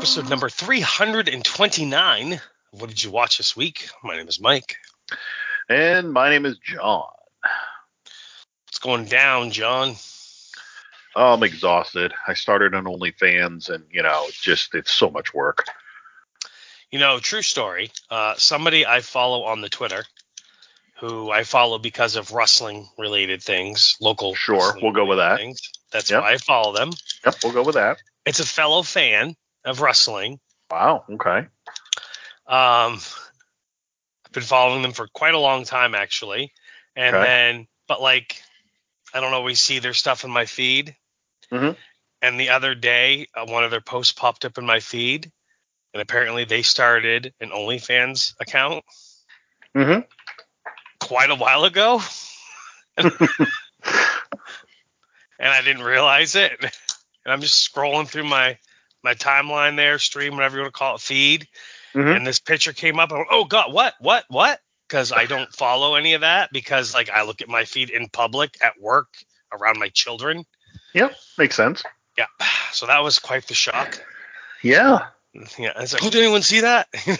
Episode number 329. What did you watch this week? My name is Mike. And my name is John. What's going down, John? Oh, I'm exhausted. I started on OnlyFans, and you know, it's just it's so much work. You know, true story. Uh, somebody I follow on the Twitter, who I follow because of wrestling related things, local. Sure, we'll go with that. Things. That's Yep. why I follow them. Yep, we'll go with that. It's a fellow fan of wrestling. Wow. Okay. Um, I've been following them for quite a long time, actually. And Okay. then, but like, I don't always see their stuff in my feed. Mhm. And the other day, uh, one of their posts popped up in my feed, and apparently they started an OnlyFans account Mm-hmm. quite a while ago, and I didn't realize it. And I'm just scrolling through my my timeline there, stream, whatever you want to call it, feed, Mhm. and this picture came up. Went, oh God, what, what, what? Because I don't follow any of that because like I look at my feed in public at work around my children. Yep. Makes sense. Yeah, so that was quite the shock. Yeah. Yeah, it's like, oh, did anyone see that?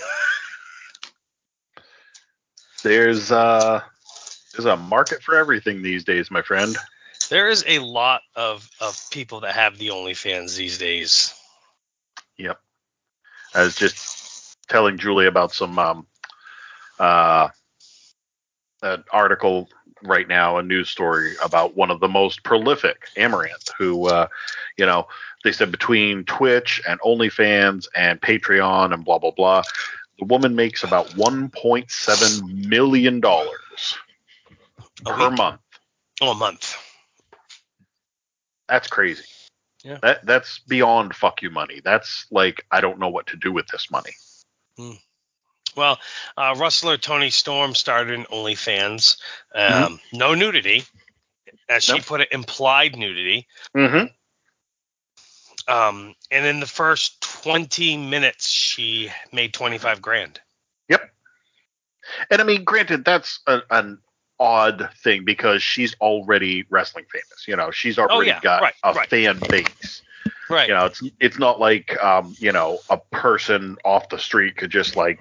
There's uh there's a market for everything these days, my friend. there is a lot of of people that have the OnlyFans these days. Yep. I was just telling Julie about some um uh an article right now, a news story about one of the most prolific Amouranth, who uh you know, they said between Twitch and OnlyFans and Patreon and blah blah blah, the woman makes about one point seven million dollars A per week? month. Oh, a month. That's crazy. Yeah. That that's beyond fuck you money. That's like I don't know what to do with this money. Well, uh, wrestler Toni Storm started in OnlyFans. Um, No nudity, as she Nope. put it, implied nudity. Mm-hmm. Um, and in the first 20 minutes, she made 25 grand. Yep. And I mean, granted, that's a, an odd thing because she's already wrestling famous. You know, she's already Oh, yeah, got right, a right. fan base. Right. You know, it's it's not like um, you know, a person off the street could just like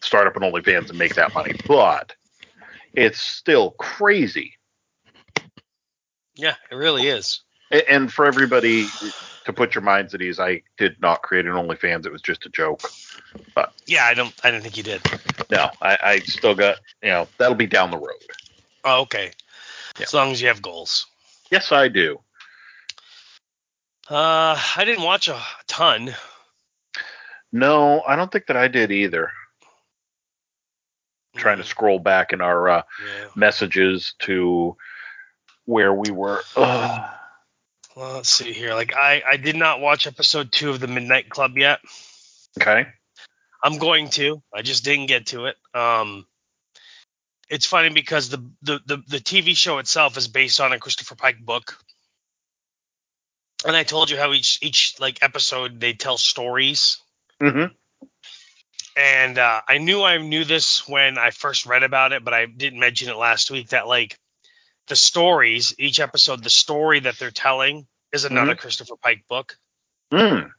start up an OnlyFans and make that money. But it's still crazy. Yeah, it really is. A- And for everybody to put your minds at ease, I did not create an OnlyFans. It was just a joke. But yeah, I don't. I didn't think you did. No, I, I still got, you know, that'll be down the road. Oh, okay. Yeah. As long as you have goals. Yes, I do. Uh, I didn't watch a ton. No, I don't think that I did either. Trying to scroll back in our uh, Yeah. messages to where we were. Ugh. Well, let's see here. Like, I I did not watch episode two of the Midnight Club yet. Okay. I'm going to. I just didn't get to it. Um, it's funny because the, the the the TV show itself is based on a Christopher Pike book, and I told you how each each like episode they tell stories. hmm And uh, I knew I knew this when I first read about it, but I didn't mention it last week. That like the stories, each episode, the story that they're telling is another Christopher Pike book. Mm.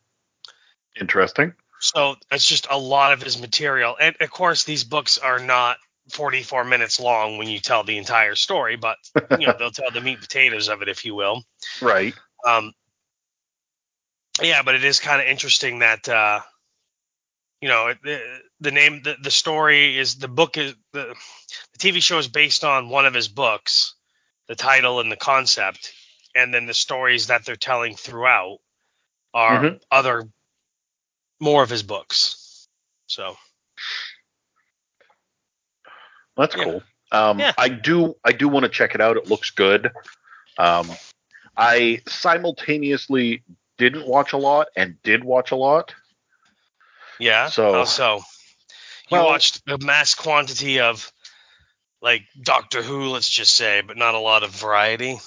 Interesting. So it's just a lot of his material. And of course, these books are not 44 minutes long when you tell the entire story, but you know they'll tell the meat potatoes of it, if you will. Right. Um, yeah, but it is kind of interesting that uh, you know the, the name, the, the story is the book is the, the TV show is based on one of his books, the title and the concept, and then the stories that they're telling throughout are Mhm. other more of his books. So That's Yeah. cool. Um, Yeah. I do I do want to check it out. It looks good. Um, I simultaneously didn't watch a lot and did watch a lot. yeah. So- How so you Well- watched a mass quantity of like Doctor Who, let's just say, but not a lot of variety.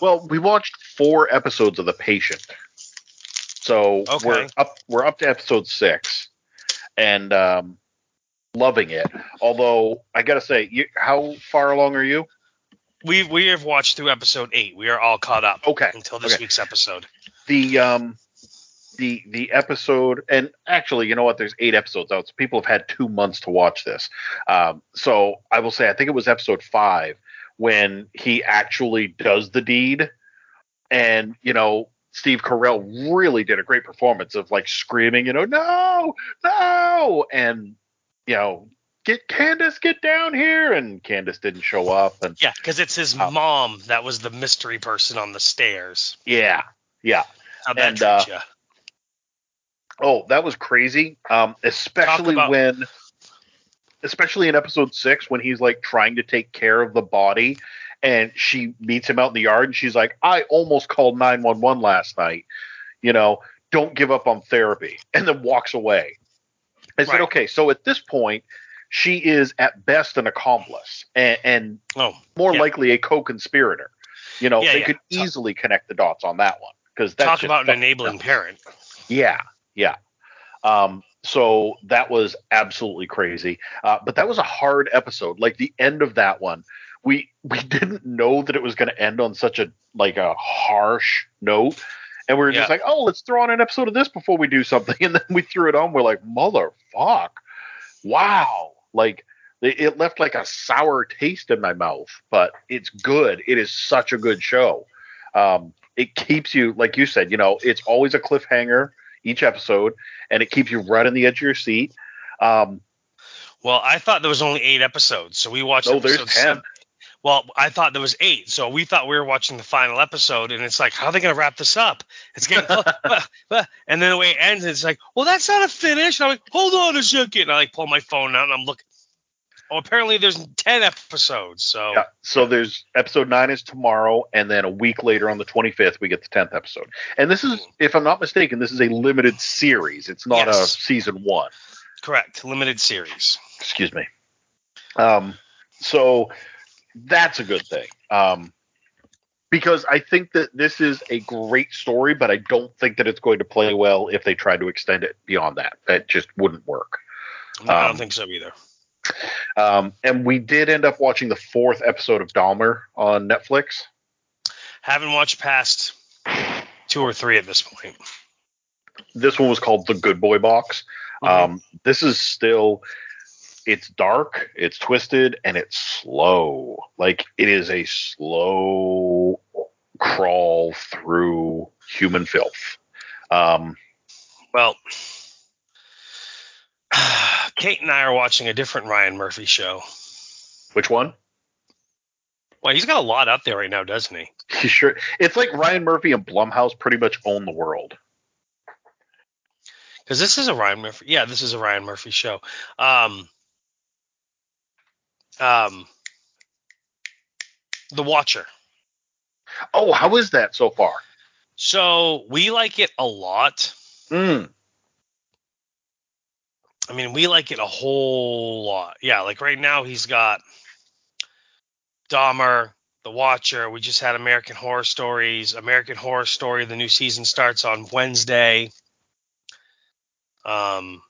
Well, we watched four episodes of The Patient. So Okay. we're up we're up to episode six, and um, loving it. Although I gotta say, you, how far along are you? We we have watched through episode eight. We are all caught up Okay. until this okay. week's episode. the um the the episode and actually you know what there's eight episodes out so people have had two months to watch this um so i will say i think it was episode five when he actually does the deed and you know steve carell really did a great performance of like screaming you know no no and you know get candace get down here and candace didn't show up and Yeah, because it's his Oh. mom that was the mystery person on the stairs. yeah yeah How that And, uh. Oh, that was crazy. Um, especially about- when, especially in episode six, when he's like trying to take care of the body, and she meets him out in the yard, and she's like, "I almost called nine one one last night. You know, don't give up on therapy," and then walks away. I said, Right. "Okay, so at this point." She is at best an accomplice, and, and Oh, more yeah. likely a co-conspirator. You know, Yeah, they yeah. could Talk- easily connect the dots on that one because that's talk just about an enabling parent. Yeah, yeah. Um, so that was absolutely crazy. Uh, but that was a hard episode. Like the end of that one, we we didn't know that it was going to end on such a like a harsh note, and we were just Yeah. like, oh, let's throw on an episode of this before we do something, and then we threw it on. We're like, motherfuck, wow, like. It it left like a sour taste in my mouth, but it's good. It is such a good show. Um, it keeps you, like you said, you know, it's always a cliffhanger each episode, and it keeps you right on the edge of your seat. Um, Well, I thought there was only eight episodes, so we watched. no, there's ten. seven. Well, I thought there was eight, so we thought we were watching the final episode, and it's like, how are they going to wrap this up? It's getting, close, but- but- and then the way it ends, it's like, well, that's not a finish. And I'm like, hold on a second. And I like pull my phone out and I'm looking. Oh, apparently there's ten episodes. So Yeah. So there's episode nine is tomorrow, and then a week later on the 25th we get the 10th episode. And this is, if I'm not mistaken, this is a limited series. It's not a season one. correct, limited series. Excuse me. Um, so that's a good thing. Um, because I think that this is a great story, but I don't think that it's going to play well if they try to extend it beyond that. That just wouldn't work. No, I Um, don't think so either. Um, and we did end up watching the fourth episode of Dahmer on Netflix. Haven't watched past two or three at this point. This one was called The Good Boy Box. Mm-hmm. Um, this is still, it's dark, it's twisted, and it's slow. Like it is a slow crawl through human filth. Um, Well, Kate and I are watching a different Ryan Murphy show. which one? Well, he's got a lot out there right now, doesn't he? He sure. It's like Ryan Murphy and Blumhouse pretty much own the world. Because this is a Ryan Murphy. Yeah, this is a Ryan Murphy show. Um, um, The Watcher. Oh, how is that so far? So we like it a lot. Mm. I mean, we like it a whole lot. Yeah, like right now he's got Dahmer, The Watcher. We just had American Horror Stories. American Horror Story. The new season starts on Wednesday. Um.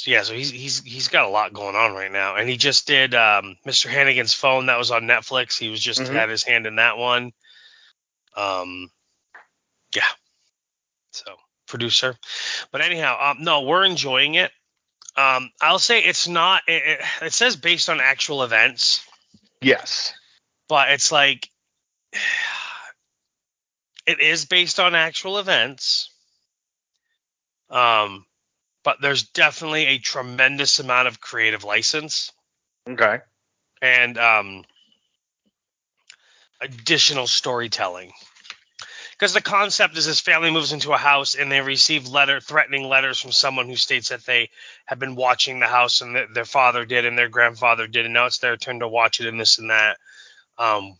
So yeah, so he's he's he's got a lot going on right now, and he just did um, Mr. Harrigan's Phone that was on Netflix. He was just Mhm. had his hand in that one. Um. Yeah. So producer, but anyhow, um, no, we're enjoying it. Um, I'll say it's not. It, it, it says based on actual events, Yes. but it's like it is based on actual events. Um, but there's definitely a tremendous amount of creative license Okay. and um, additional storytelling. because the concept is this family moves into a house and they receive letter threatening letters from someone who states that they have been watching the house and that their father did and their grandfather did and now it's their turn to watch it and this and that. Um,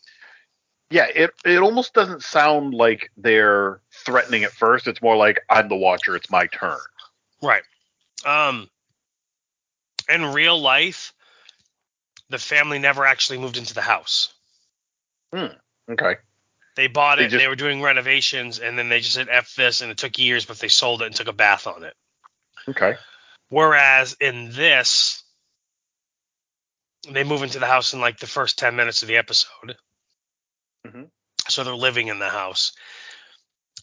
Yeah, it it almost doesn't sound like they're threatening at first. It's more like I'm the watcher. It's my turn. right. Um, in real life, the family never actually moved into the house. Okay. They bought They it. just- they were doing renovations, and then they just said "f this," and it took years, but they sold it and took a bath on it. Okay. Whereas in this, they move into the house in like the first 10 minutes of the episode. Mm-hmm. So they're living in the house.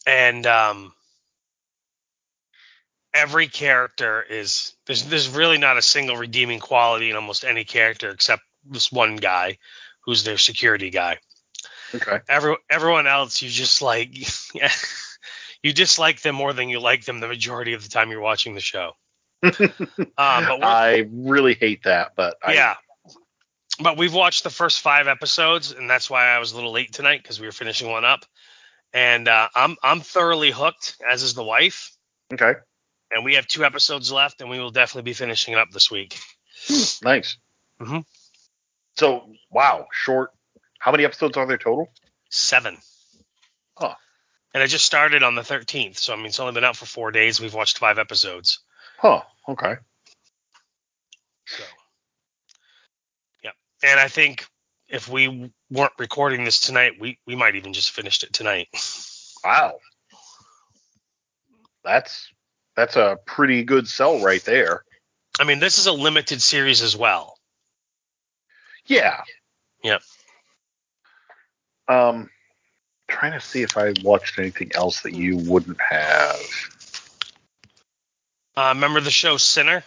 And um, every character is there's there's really not a single redeeming quality in almost any character except this one guy who's their security guy. Okay. Every everyone else you just like you dislike them more than you like them the majority of the time you're watching the show. Um, but I really hate that, but I, yeah. But we've watched the first five episodes, and that's why I was a little late tonight because we were finishing one up. And uh, I'm I'm thoroughly hooked, as is the wife. Okay. And we have two episodes left, and we will definitely be finishing it up this week. Nice. Mhm. So wow, short. How many episodes are there total? Seven. Huh. And it just started on the 13th, so I mean it's only been out for four days. We've watched five episodes. Huh. Okay. So, yeah. And I think if we weren't recording this tonight, we we might even just finished it tonight. Wow. That's that's a pretty good sell right there. I mean, this is a limited series as well. Yeah. Yep. Um, trying to see if I watched anything else that you wouldn't have. Uh, remember the show Sinner?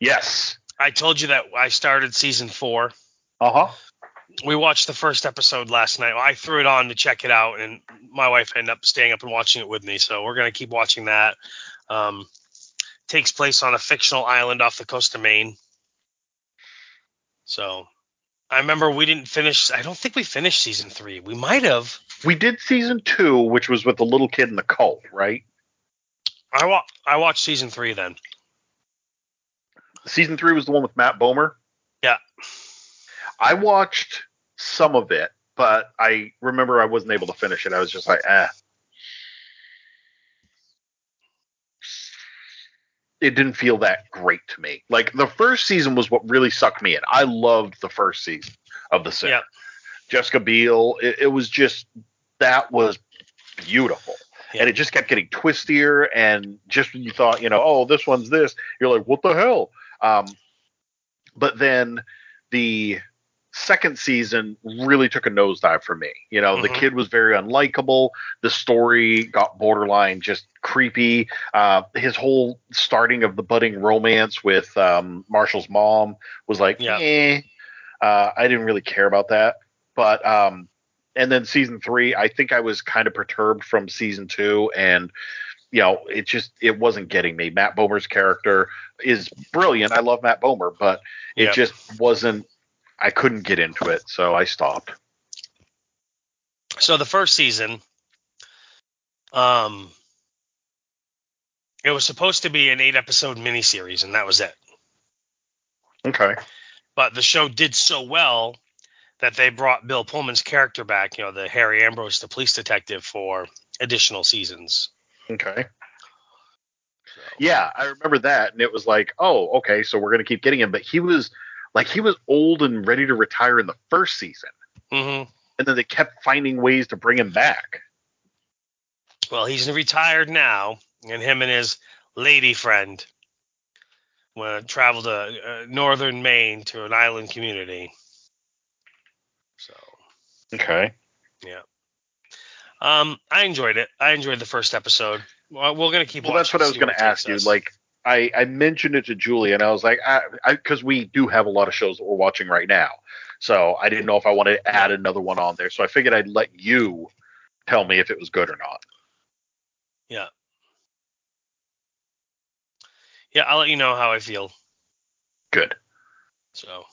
Yes. I told you that I started season four. Uh huh. We watched the first episode last night. I threw it on to check it out, and my wife ended up staying up and watching it with me. So we're gonna keep watching that. Um, takes place on a fictional island off the coast of Maine. So I remember we didn't finish. I don't think we finished season three. We might have. We did season two, which was with the little kid in the cult, right? I wa- I watched season three then. Season three was the one with Matt Bomer. Yeah. I watched some of it, but I remember I wasn't able to finish it. I was just like, eh. It didn't feel that great to me. Like the first season was what really sucked me in. I loved the first season of The Sinner. Yeah. Jessica Biel. It, it was just that was beautiful. Yeah. And it just kept getting twistier, and just when you thought, you know, oh, this one's this, you're like, what the hell? Um, but then the second season really took a nosedive for me. You know, the Mhm. kid was very unlikable. The story got borderline just creepy. Uh, his whole starting of the budding romance with um, Marshall's mom was like, Yeah. eh. Uh, I didn't really care about that. But um, and then season three, I think I was kind of perturbed from season two, and you know, it just it wasn't getting me. Matt Bomer's character is brilliant. I love Matt Bomer, but it just wasn't. I couldn't get into it, so I stopped. So the first season, um, it was supposed to be an eight episode miniseries, and that was it. Okay. But the show did so well that they brought Bill Pullman's character back, you know, the Harry Ambrose, the police detective, for additional seasons. Okay. So, Yeah, I remember that, and it was like, oh, okay, so we're gonna keep getting him, but he was like he was old and ready to retire in the first season, hmm and then they kept finding ways to bring him back. Well, he's retired now, and him and his lady friend went traveled to uh, northern Maine to an island community. So. Okay. Yeah. Um, I enjoyed it. I enjoyed the first episode. Well, we're gonna keep. Well, that's what I was gonna ask you. Like, I, I mentioned it to Julie, and I was like, because we do have a lot of shows that we're watching right now. So I didn't know if I wanted to add another one on there. So I figured I'd let you tell me if it was good or not. yeah, Yeah, I'll let you know how I feel. Good. So,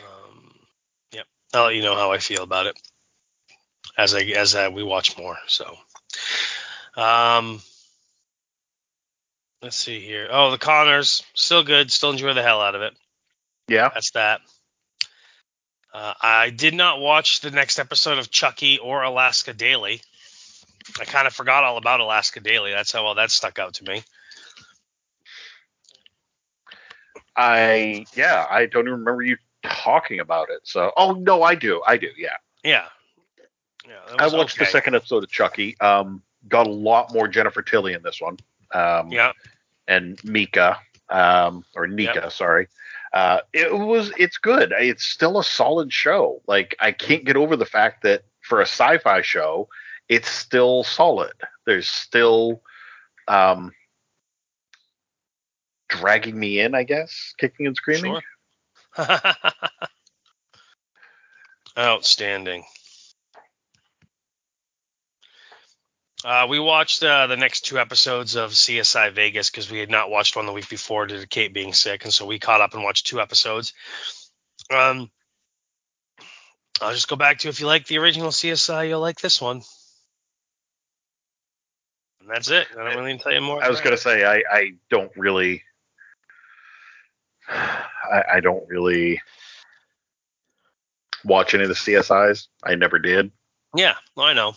um, yep, I'll let you know how I feel about it. as I as uh, we watch more. So, um, let's see here. Oh, the Conners still good. Still enjoy the hell out of it. Yeah. That's that. Uh, I did not watch the next episode of Chucky or Alaska Daily. I kind of forgot all about Alaska Daily. That's how well that stuck out to me. I yeah, I don't even remember you talking about it. So, oh no, I do, I do, yeah. Yeah. Yeah. I watched the second episode of Chucky. Um, got a lot more Jennifer Tilly in this one. Um, Yeah. and Mika, um, or Nika, sorry. Uh, it was, it's good. It's still a solid show. Like, I can't get over the fact that for a sci-fi show, it's still solid. There's still, um, dragging me in, I guess, kicking and screaming. Sure. Outstanding. Uh, we watched uh, the next two episodes of CSI Vegas because we had not watched one the week before due to Kate being sick, and so we caught up and watched two episodes. Um, I'll just go back to if you like the original CSI, you'll like this one. And that's it. I don't really need to tell you more. I was gonna say I, I don't really I, I don't really watch any of the CSIs. I never did. Yeah, I know.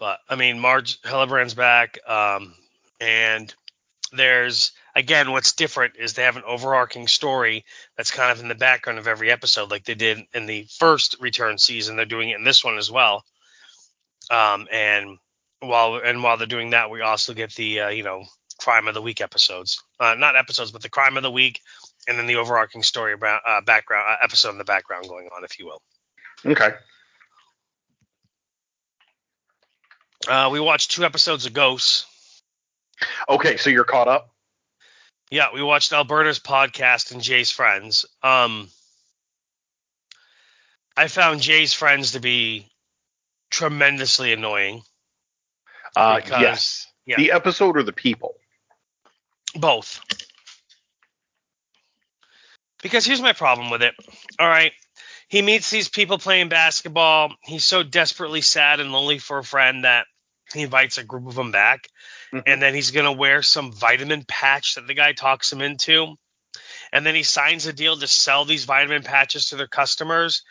But I mean, Marg Helgenberger's back, um, and there's again, what's different is they have an overarching story that's kind of in the background of every episode, like they did in the first Return season. They're doing it in this one as well. Um, and while and while they're doing that, we also get the uh, you know crime of the week episodes, uh, not episodes, but the crime of the week, and then the overarching story about uh, background uh, episode in the background going on, if you will. Okay. Uh, we watched two episodes of Ghosts. Okay, so you're caught up? Yeah, we watched Alberta's podcast and Jay's friends. Um, I found Jay's friends to be tremendously annoying. Uh Because- yes. yeah. The episode or the people? Both. Because here's my problem with it. All right. He meets these people playing basketball. He's so desperately sad and lonely for a friend that he invites a group of them back. Mhm. And then he's going to wear some vitamin patch that the guy talks him into. And then he signs a deal to sell these vitamin patches to their customers.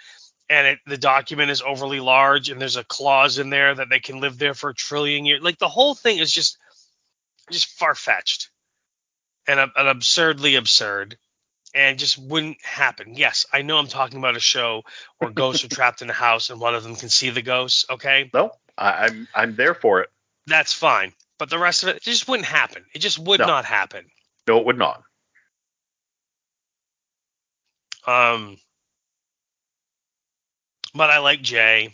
And it, the document is overly large, and there's a clause in there that they can live there for a trillion years. Like the whole thing is just, just far fetched and, and absurdly absurd and just wouldn't happen. Yes, I know I'm talking about a show where ghosts are trapped in a house and one of them can see the ghosts. Okay, No, I, I'm I'm there for it. that's fine. But the rest of it, it just wouldn't happen. It just would No. not happen. No, it would not. Um, but I like Jay.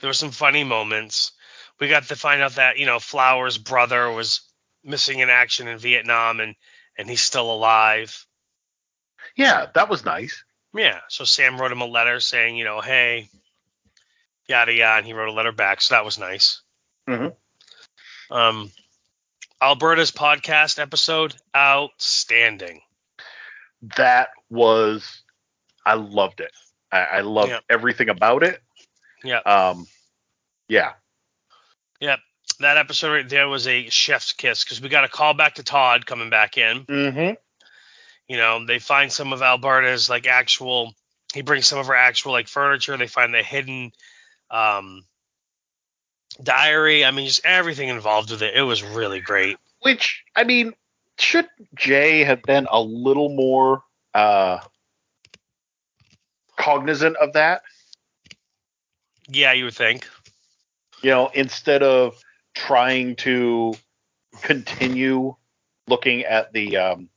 There were some funny moments. We got to find out that you know Flower's brother was missing in action in Vietnam and and he's still alive. Yeah, that was nice. Yeah. So Sam wrote him a letter saying, you know, hey, yada yada, and he wrote a letter back. So that was nice. Mhm. Um, Alberta's podcast episode, outstanding. That was I loved it. I, I loved Yeah. everything about it. Yeah. Um yeah. yeah. That episode right there was a chef's kiss because we got a call back to Todd coming back in. Mm-hmm. You know, they find some of Alberta's like actual. He brings some of her actual like furniture. They find the hidden um, diary. I mean, just everything involved with it. It was really great. Which I mean, should Jay have been a little more uh cognizant of that? Yeah, you would think. You know, instead of trying to continue looking at the um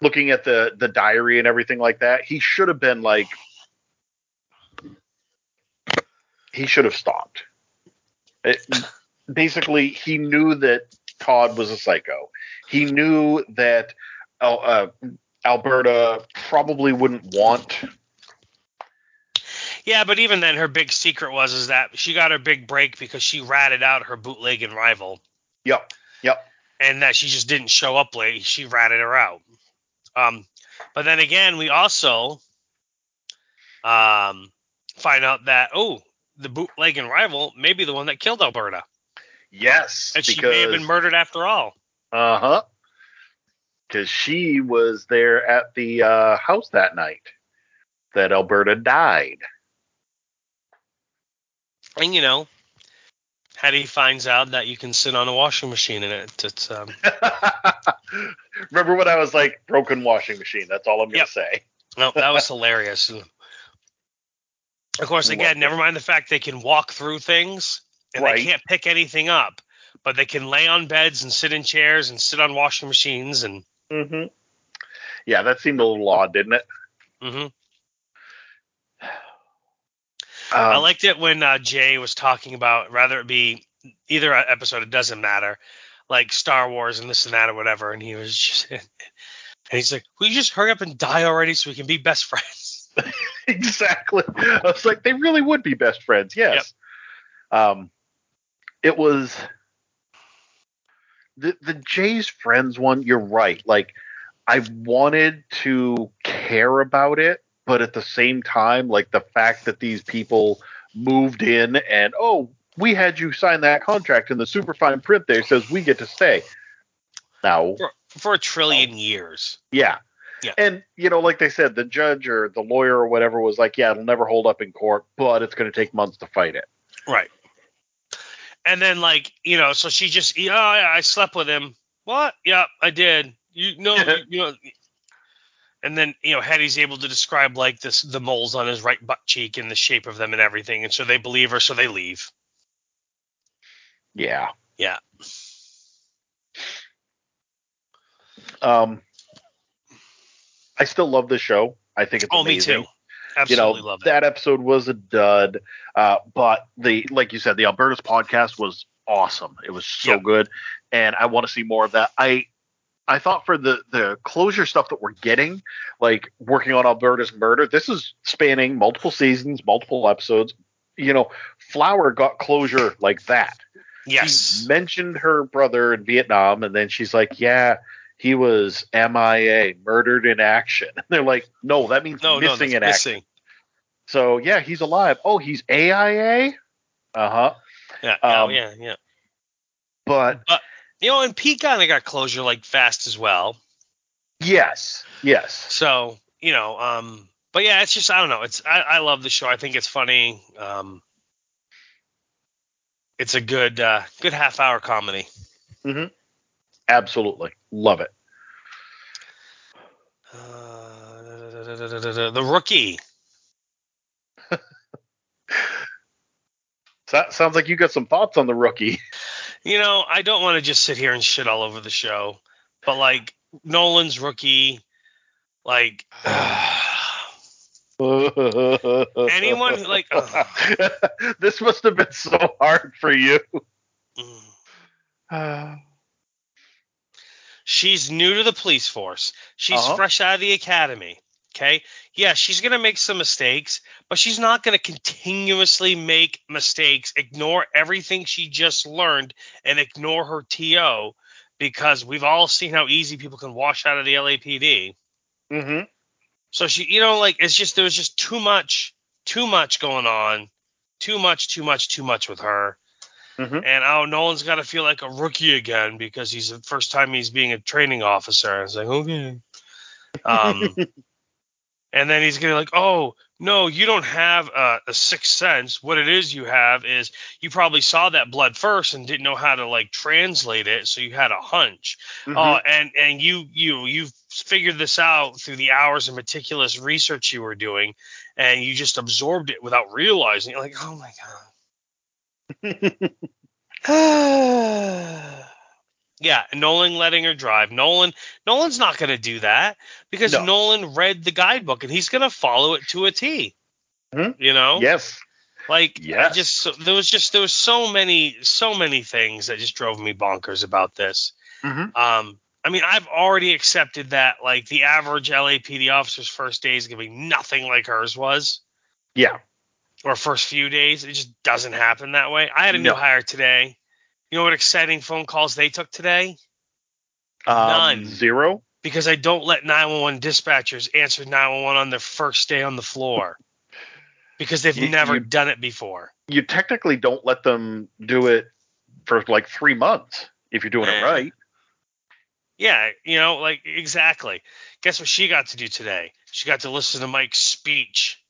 looking at the the diary and everything like that, he should have been like he should have stopped. It, basically, he knew that Todd was a psycho. He knew that uh, Alberta probably wouldn't want. Yeah, but even then, her big secret was is that she got her big break because she ratted out her bootlegging rival, Yep, yep. and that she just didn't show up late. She ratted her out. Um, but then again, we also, um, find out that oh, the bootlegging rival may be the one that killed Alberta, Yes, and she may have been murdered after all. Uh huh. Because she was there at the uh, house that night that Alberta died. And you know, Hetty finds out that you can sit on a washing machine in it. It's um, Remember when I was like broken washing machine? That's all I'm gonna Yep. say. no, that was hilarious. Of course, again, never mind the fact they can walk through things and Right. they can't pick anything up, but they can lay on beds and sit in chairs and sit on washing machines and. Mm-hmm. Yeah, that seemed a little odd, didn't it? hmm Um, I liked it when uh, Jay was talking about rather it be either episode, it doesn't matter, like Star Wars and this and that or whatever, and he was just and he's like, "Will you just hurry up and die already so we can be best friends?" exactly. I was like, they really would be best friends. Yes. Um, it was the the Jay's friends one. You're right. Like, I wanted to care about it, but at the same time, like the fact that these people moved in and oh, we had you sign that contract, and the super fine print there says we get to stay. Now, for, for a trillion years. yeah. Yeah. And you know, like they said, the judge or the lawyer or whatever was like, "Yeah, it'll never hold up in court, but it's going to take months to fight it." Right. And then like you know, so she just yeah, I, I slept with him. What? Yeah, I did. You know, you know. And then you know, Hetty's able to describe like this the moles on his right butt cheek and the shape of them and everything, and so they believe her, so they leave. Yeah. Yeah. Um, I still love the show. I think it's Oh, amazing. me too. Absolutely you know, love it. that episode was a dud, uh, but the like you said, the Alberta's podcast was awesome. It was so Yeah. good, and I want to see more of that. I I thought for the the closure stuff that we're getting, like working on Alberta's murder, this is spanning multiple seasons, multiple episodes. You know, Flower got closure like that. Yes. She mentioned her brother in Vietnam, and then she's like, "Yeah, he was MIA, murdered in action." And they're like, "No, that means No, no, missing that's in action." So yeah, he's alive. Oh, he's AIA. Uh huh. Yeah, Um, yeah, yeah. But You know, and Pete kind of got closure like fast as well. yes, yes, So you know, um, but yeah, it's just I don't know. It's I, I love the show. I think it's funny. Um, it's a good uh, good half hour comedy. Mhm. Absolutely love it. Uh, the rookie. So that sounds like you got some thoughts on the rookie. You know, I don't want to just sit here and shit all over the show, but like Nolan's rookie, like anyone like. this must have been so hard for you. She's new to the police force. She's Uh-huh. fresh out of the academy. Okay. Yeah, she's going to make some mistakes, but she's not going to continuously make mistakes, ignore everything she just learned, and ignore her TO because we've all seen how easy people can wash out of the LAPD. hmm So she, you know, like it's just, there was just too much, too much going on. Too much, too much, too much with her. Mhm. And oh, Nolan's got to feel like a rookie again because he's the first time he's being a training officer. And it's like okay, um, and then he's gonna like, oh no, you don't have a, a sixth sense. What it is you have is you probably saw that blood first and didn't know how to like translate it, so you had a hunch. Mhm. Oh, and and you you you figured this out through the hours of meticulous research you were doing, and you just absorbed it without realizing. You're like, oh my god. yeah, Nolan letting her drive. Nolan Nolan's not going to do that because No. Nolan read the guidebook and he's going to follow it to a T. Mhm. You know, yes. like I just so, there was just there was so many so many things that just drove me bonkers about this. Mhm. Um, I mean, I've already accepted that like the average LAPD officer's first day is gonna be nothing like hers was, Yeah. or first few days. It just doesn't happen that way. I had a new hire today. You know what exciting phone calls they took today? Um, None. Zero. Because I don't let 911 dispatchers answer 911 on their first day on the floor. because they've You- never you- done it before. You technically don't let them do it for like three months if you're doing it right. Yeah, you know, like exactly. Guess what she got to do today? She got to listen to Mike's speech.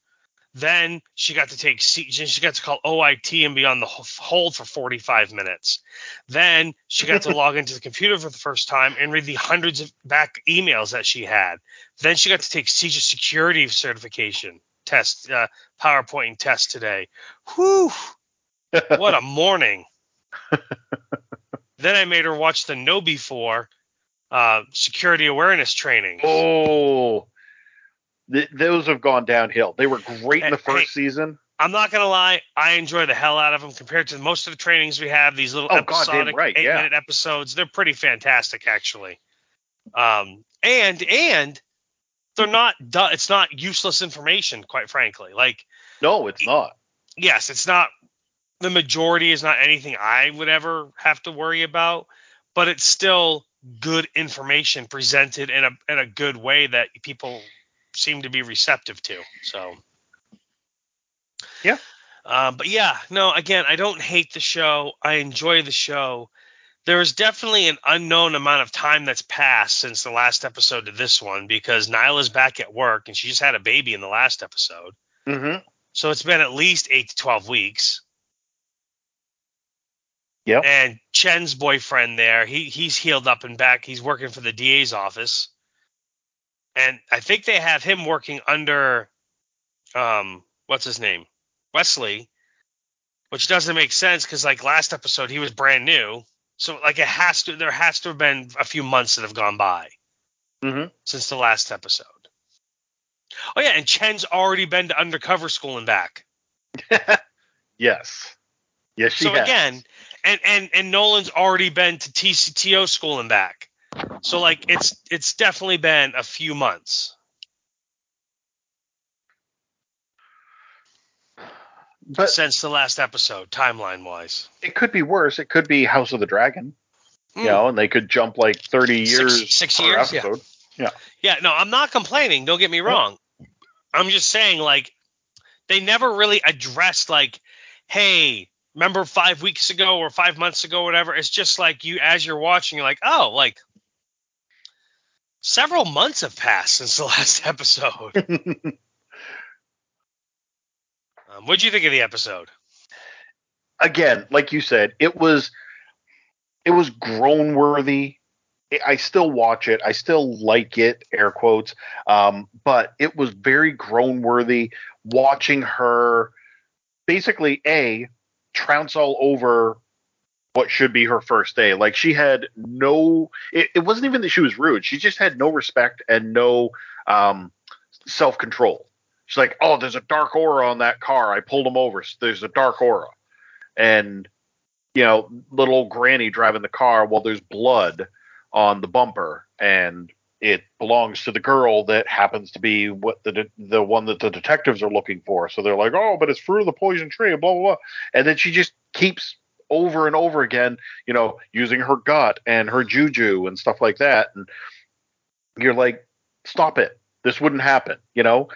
Then she got to take she got to call OIT and be on the hold for 45 minutes. Then she got to log into the computer for the first time and read the hundreds of back emails that she had. Then she got to take CJA security certification test, uh, PowerPoint test today. Whew, what a morning. then I made her watch the KnowBe4 uh, security awareness training. Oh, th- those have gone downhill. They were great in the first hey. season. I'm not gonna lie, I enjoy the hell out of them compared to most of the trainings we have. These little Oh, episodic right, eight yeah. minute episodes, they're pretty fantastic actually. Um, and and they're not. It's not useless information, quite frankly. Like No, it's not. yes, it's not. The majority is not anything I would ever have to worry about, but it's still good information presented in a in a good way that people seem to be receptive to. So Yeah. Um, but yeah, no, again, I don't hate the show. I enjoy the show. There is definitely an unknown amount of time that's passed since the last episode to this one because Nyla's back at work and she just had a baby in the last episode. Mm-hmm. So it's been at least eight to 12 weeks. Yep. And Chen's boyfriend there, he he's healed up and back. He's working for the DA's office. And I think they have him working under um what's his name? Wesley, which doesn't make sense cuz like last episode he was brand new. So like it has to there has to have been a few months that have gone by Mm-hmm. since the last episode. Oh yeah, and Chen's already been to undercover school and back. yes. Yes, she so has. again, and and and Nolan's already been to TCTO school and back. So like it's it's definitely been a few months. but since the last episode, timeline wise. it could be worse. It could be House of the Dragon, you hmm. know, and they could jump like 30 years six per years, yeah. episode. Yeah, no, I'm not complaining. Don't get me wrong. I'm just saying, like, they never really addressed, like, hey, remember five weeks ago or five months ago, whatever. It's just like you, as you're watching, you're like, oh, like, several months have passed since the last episode. um, what'd you think of the episode? Again, like you said, it was it was groan worthy. I- I still watch it. I still like it, air quotes. Um, but it was very groan worthy watching her basically a trounce all over what should be her first day. Like she had no it, it wasn't even that she was rude. She just had no respect and no um self control. She's like, Oh, there's a dark aura on that car. I pulled him over. There's a dark aura. And you know, little old granny driving the car while there's blood on the bumper and it belongs to the girl that happens to be what the the one that the detectives are looking for. So they're like, "Oh, but it's fruit of the poison tree," blah blah blah. And then she just keeps over and over again, you know, using her gut and her juju and stuff like that. And you're like, "Stop it. This wouldn't happen." You know,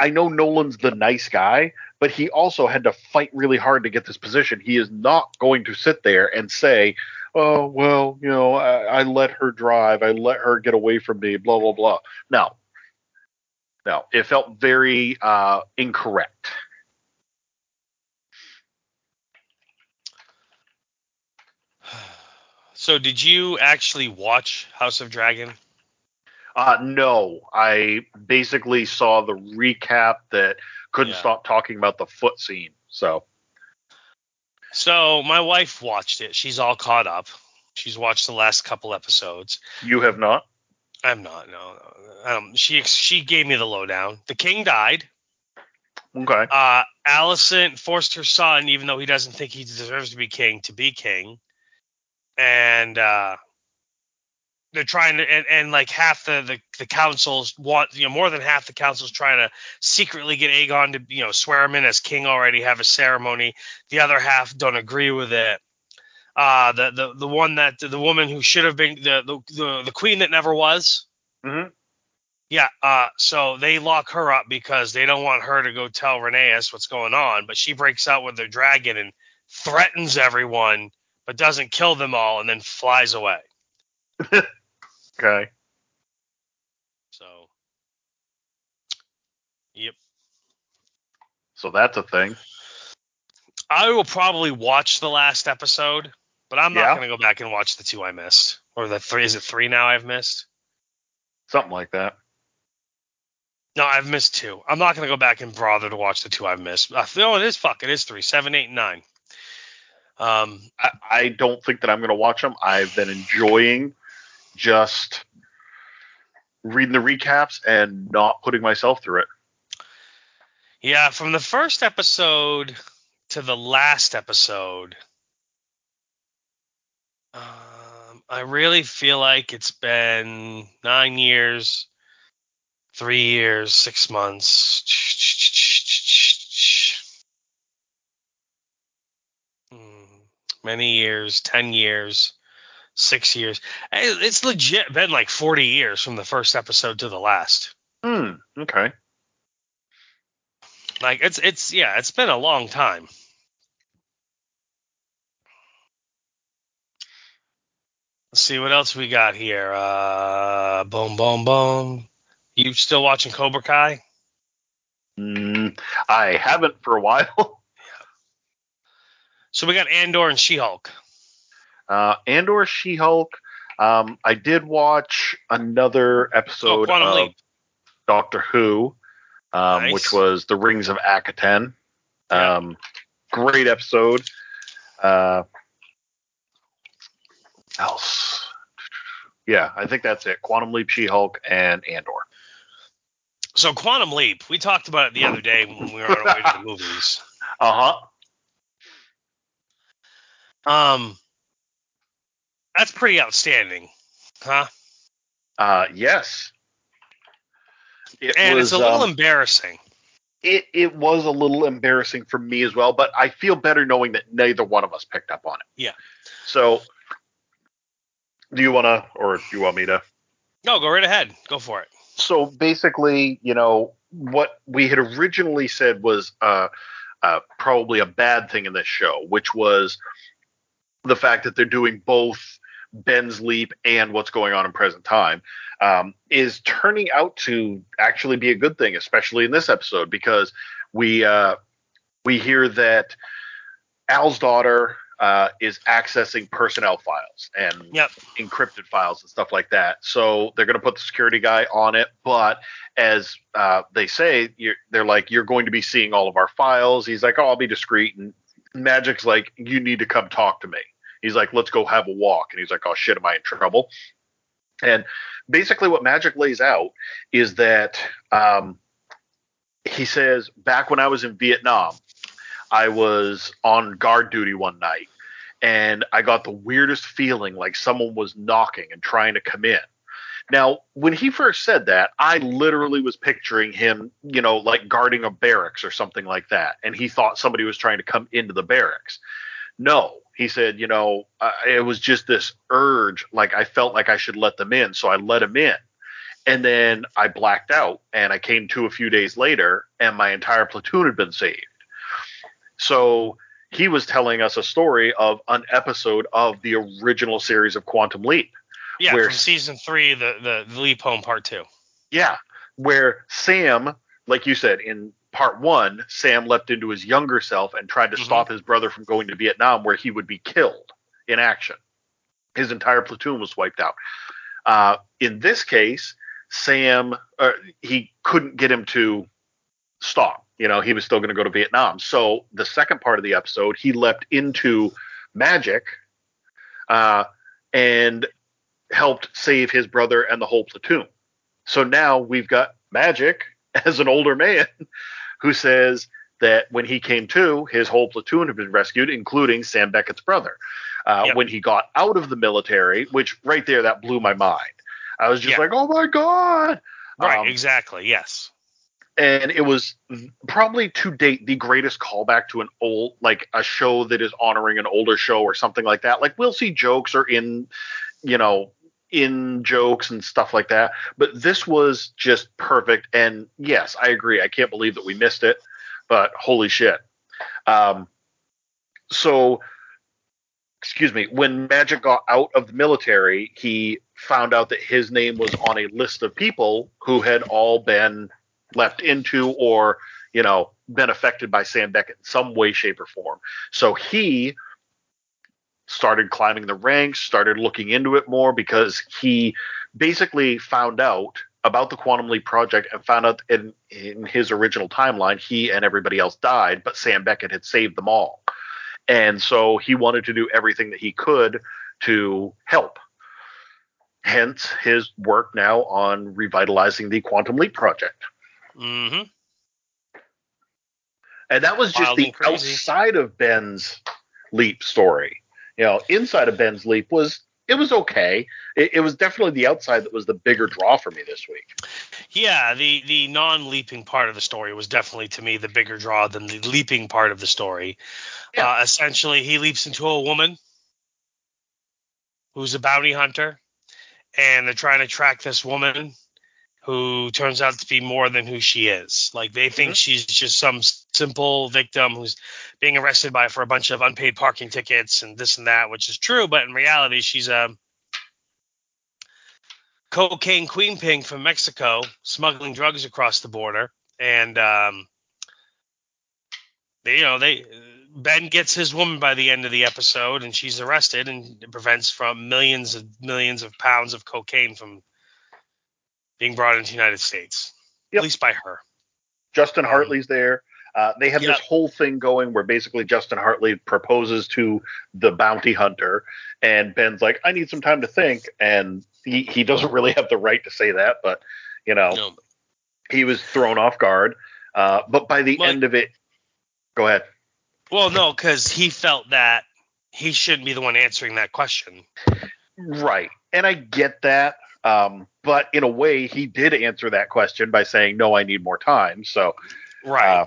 I know Nolan's the nice guy, but he also had to fight really hard to get this position. He is not going to sit there and say, "Oh, well, you know, I, I let her drive. I let her get away from me." Blah blah blah. No, no, it felt very uh, incorrect. So, did you actually watch House of Dragon? Uh, no, I basically saw the recap that couldn't Yeah. stop talking about the foot scene. So, So, my wife watched it. She's all caught up. She's watched the last couple episodes. you have not? I'm not. No, no. Um, she she gave me the lowdown. The king died. Okay. Uh, Alicent forced her son, even though he doesn't think he deserves to be king, to be king. And uh, they're trying to, and, and like half the, the the councils want, you know, more than half the councils trying to secretly get Aegon to, you know, swear him in as king already, have a ceremony. The other half don't agree with it. Uh, the the the one that the woman who should have been the the the, the queen that never was. Mm-hmm. Yeah, uh, so they lock her up because they don't want her to go tell Rhaenys what's going on, but she breaks out with their dragon and threatens everyone, but doesn't kill them all, and then flies away. Okay. So, yep. So that's a thing. I will probably watch the last episode, but I'm not Yeah. going to go back and watch the two I missed. Or the three. Is it three now I've missed? Something like that. No, I've missed two. I'm not going to go back and bother to watch the two I've missed. Uh, no, it is fuck. It is three. Seven, and nine. Um, I, I don't think that I'm going to watch them. I've been enjoying just reading the recaps and not putting myself through it. yeah, from the first episode to the last episode, um, I really feel like it's been nine years, three years, six months. Hmm, Many years, ten years, six years. It's legit been like 40 years from the first episode to the last. Hmm. Okay. Like it's it's yeah, it's been a long time. Let's see what else we got here. Uh, boom, boom, boom. You still watching Cobra Kai? Mm, I haven't for a while. So we got Andor and She-Hulk. Uh, Andor She-Hulk. Um, I did watch another Oh, episode Quantum of Leap. Doctor Who, um, Nice. which was The Rings of Akhaten. Yeah. Um, great episode. Uh, else? Yeah, I think that's it. Quantum Leap, She-Hulk, and Andor. So Quantum Leap, we talked about it the other day when we were on our way to the movies. Uh huh. Um, that's pretty outstanding, huh? Uh, yes. It And was, it's a little um, embarrassing. it, it was a little embarrassing for me as well, but I feel better knowing that neither one of us picked up on it. Yeah. So, do you want to, or do you want me to? No, go right ahead. Go for it. So basically, you know, what we had originally said was uh, uh, probably a bad thing in this show, which was the fact that they're doing both Ben's leap and what's going on in present time, um, is turning out to actually be a good thing, especially in this episode, because we uh, we hear that Al's daughter uh, is accessing personnel files and Yep. encrypted files and stuff like that. So they're going to put the security guy on it, but as uh, they say, you're, they're like, "You're going to be seeing all of our files." He's like, "Oh, I'll be discreet." And Magic's like, "You need to come talk to me." He's like, "Let's go have a walk." And he's like, "Oh shit, am I in trouble?" And basically, what Magic lays out is that um, he says, "Back when I was in Vietnam, I was on guard duty one night." and I got the weirdest feeling like someone was knocking and trying to come in. Now, when he first said that, I literally was picturing him, you know, like guarding a barracks or something like that, and he thought somebody was trying to come into the barracks. No, he said, you know, uh, it was just this urge, like I felt like I should let them in, so I let him in. And then I blacked out, and I came to a few days later, and my entire platoon had been saved. So he was telling us a story of an episode of the original series of Quantum Leap. Yeah, Where- from season three, the, the the Leap Home Part Two. Yeah, where Sam, like you said, in part one, Sam leapt into his younger self and tried to Mhm. stop his brother from going to Vietnam, where he would be killed in action. His entire platoon was wiped out. Uh, in this case, Sam, uh, he couldn't get him to stop. You know, he was still going to go to Vietnam. So the second part of the episode, he leapt into magic uh, and helped save his brother and the whole platoon. So now we've got Magic as an older man who says that when he came to, his whole platoon had been rescued, including Sam Beckett's brother. Uh, Yep. When he got out of the military, which right there, that blew my mind. I was just Yeah. like, oh my God. Right, Um, exactly. Yes. and it was probably to date the greatest callback to an old like a show that is honoring an older show or something like that like we'll see jokes or in you know in jokes and stuff like that. But this was just perfect. And yes, I agree. I can't believe that we missed it, but holy shit. Um, so, excuse me, when Magic got out of the military, he found out that his name was on a list of people who had all been left into or, you know, been affected by Sam Beckett in some way, shape, or form. So he started climbing the ranks, started looking into it more because he basically found out about the Quantum Leap project and found out in, in his original timeline, he and everybody else died, but Sam Beckett had saved them all. And so he wanted to do everything that he could to help. Hence his work now on revitalizing the Quantum Leap project. Mm-hmm. And that was just Wild the outside of Ben's leap story. You know, inside of Ben's leap was it was okay. It, it was definitely the outside that was the bigger draw for me this week. Yeah, the the non-leaping part of the story was definitely to me the bigger draw than the leaping part of the story. Yeah. Uh, essentially, he leaps into a woman who's a bounty hunter, and they're trying to track this woman who turns out to be more than who she is. Like they think Mhm. she's just some simple victim who's being arrested by for a bunch of unpaid parking tickets and this and that, which is true, but in reality, she's a cocaine queen ping from Mexico smuggling drugs across the border, and um, they, you know they Ben gets his woman by the end of the episode, and she's arrested, and it prevents from millions and millions of pounds of cocaine from being brought into the United States, Yep. at least by her. Justin Um, Hartley's there. Uh, they have Yep. this whole thing going where basically Justin Hartley proposes to the bounty hunter, and Ben's like, "I need some time to think," and he, he doesn't really have the right to say that, but you know, No, he was thrown off guard. Uh, but by the end of it, go ahead. well, no, because he felt that he shouldn't be the one answering that question. Right. And I get that. Um, but in a way, he did answer that question by saying, "No, I need more time." So, Right. uh,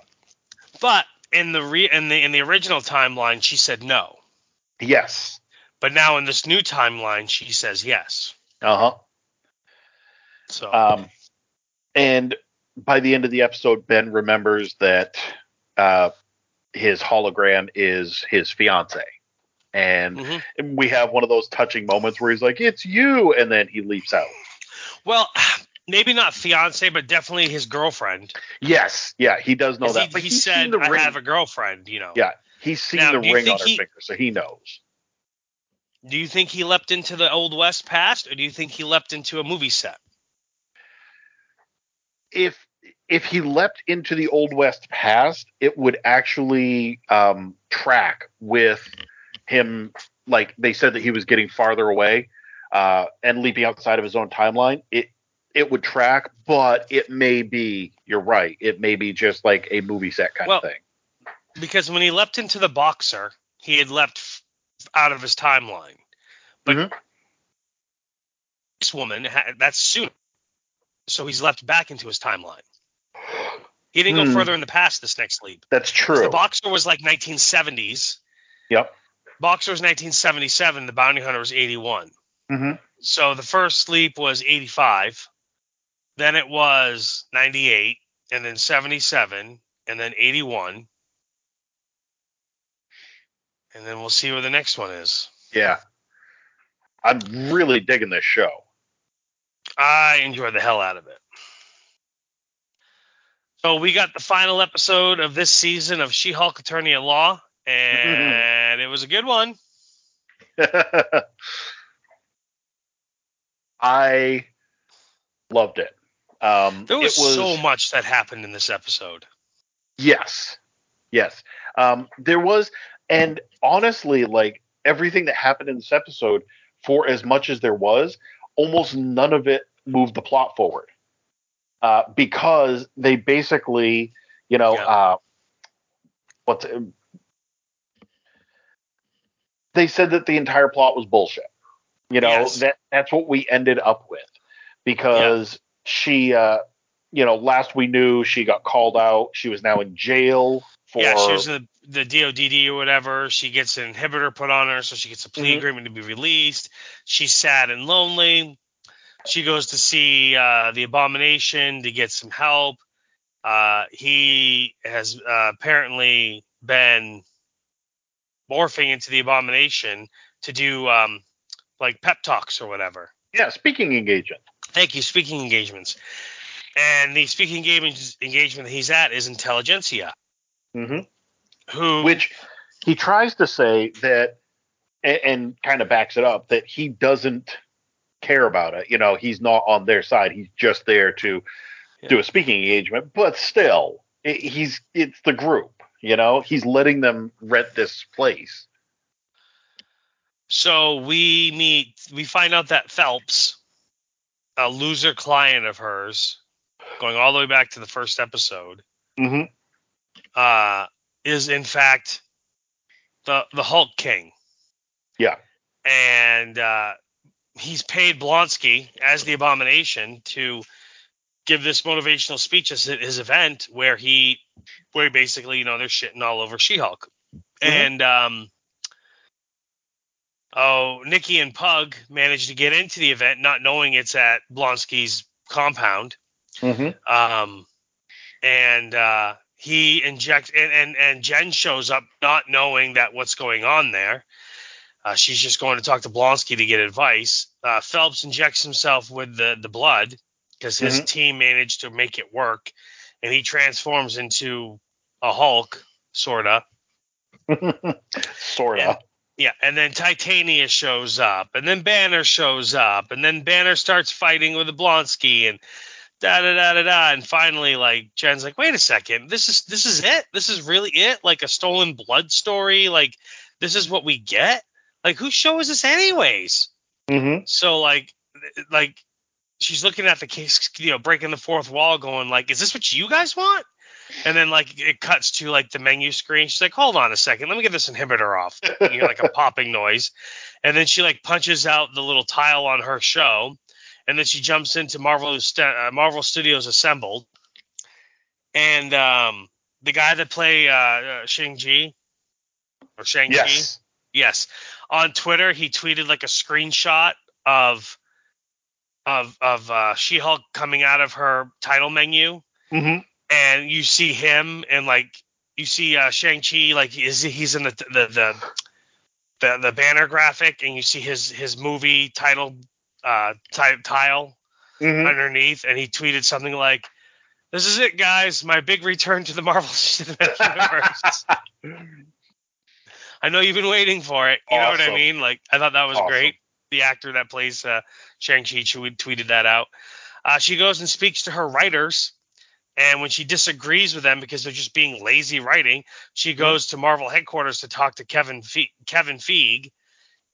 but in the re- in the in the original timeline, she said no. yes. But now in this new timeline, she says yes. Uh huh. So Um, and by the end of the episode, Ben remembers that uh, his hologram is his fiance. And mhm. we have one of those touching moments where he's like, "It's you," and then he leaps out. well, maybe not fiance, but definitely his girlfriend. Yes, yeah, he does know that. He, but he said, "I ring. have a girlfriend." You know. Yeah, he's seen Now, the ring on her he- finger, so he knows. Do you think he leapt into the old west past, or do you think he leapt into a movie set? if if he leapt into the old west past, it would actually um, track with him. Like they said that he was getting farther away uh, and leaping outside of his own timeline. It it would track, but it may be. You're right. It may be just like a movie set kind Well, of thing. Because when he leapt into the boxer, he had leapt f- out of his timeline. But Mhm. this woman, that's soon. So he's leapt back into his timeline. He didn't Hmm. go further in the past this next leap. That's true. The boxer was like 1970s. yep. Boxer was 1977. The bounty hunter was 81. hmm So the first leap was 85. Then it was 98, and then 77, and then 81. And then we'll see where the next one is. Yeah. I'm really digging this show. I enjoy the hell out of it. So we got the final episode of this season of She-Hulk Attorney at Law, and it was a good one. I loved it. Um, There was, it was so much that happened in this episode. Yes. Yes. Um, there was, and honestly, like everything that happened in this episode, for as much as there was, almost none of it moved the plot forward. Uh, because they basically, you know, Yeah. uh, what's they said that the entire plot was bullshit. You know, Yes. that that's what we ended up with because she uh you know, last we knew she got called out. She was now in jail for yeah, she was in the, the DODC or whatever. She gets an inhibitor put on her, so she gets a plea Mhm. agreement to be released. She's sad and lonely. She goes to see uh, the Abomination to get some help. Uh, he has uh, apparently been morphing into the Abomination to do um, like pep talks or whatever. yeah speaking engagement. Thank you, speaking engagements. And the speaking engagement engagement that he's at is Intelligentsia, hmm who Which he tries to say that, and, and kind of backs it up that he doesn't care about it. You know, he's not on their side. He's just there to Yeah. do a speaking engagement. But still, it, he's it's the group. You know, he's letting them rent this place. So we meet, we find out that Phelps, a loser client of hers, going all the way back to the first episode, hmm uh, is in fact the the Hulk King, Yeah. and uh, he's paid Blonsky as the Abomination to give this motivational speech at his event where he, where he basically, you know, they're shitting all over She-Hulk, and um, oh, Nikki and Pug managed to get into the event, not knowing it's at Blonsky's compound. hmm Um, and uh, he injects, and, and and Jen shows up not knowing that what's going on there. Uh, she's just going to talk to Blonsky to get advice. Uh, Phelps injects himself with the the blood because his Mhm. team managed to make it work, and he transforms into a Hulk, sorta. sort of. And- Yeah, and then Titania shows up, and then Banner shows up, and then Banner starts fighting with the Blonsky, and da da da da da, and finally, like Jen's like, wait a second, this is this is it, this is really it, like a stolen blood story, like this is what we get, like whose show is this anyways? hmm So like, like she's looking at the case, you know, breaking the fourth wall, going like, is this what you guys want? And then like it cuts to like the menu screen. She's like, hold on a second, let me get this inhibitor off. You hear like a popping noise, and then she like punches out the little tile on her show, and then she jumps into Marvel uh, Marvel Studios Assembled, and um, the guy that play uh, uh, Shang Chi or Shang Chi, Yes. Yes. On Twitter, he tweeted like a screenshot of of of uh, She-Hulk coming out of her title menu, hmm and you see him and like you see uh, Shang Chi like is he's in the the the the, the banner graphic, and you see his his movie title uh ti- tile hmm underneath, and he tweeted something like. This is it, guys. My big return to the Marvel Cinematic Universe. I know you've been waiting for it. You know what I mean? Like, I thought that was Awesome. great. The actor that plays uh, Shang-Chi tweet- tweeted that out. Uh, she goes and speaks to her writers, and when she disagrees with them because they're just being lazy writing, she Mm-hmm. goes to Marvel headquarters to talk to Kevin Fe- Kevin Feige,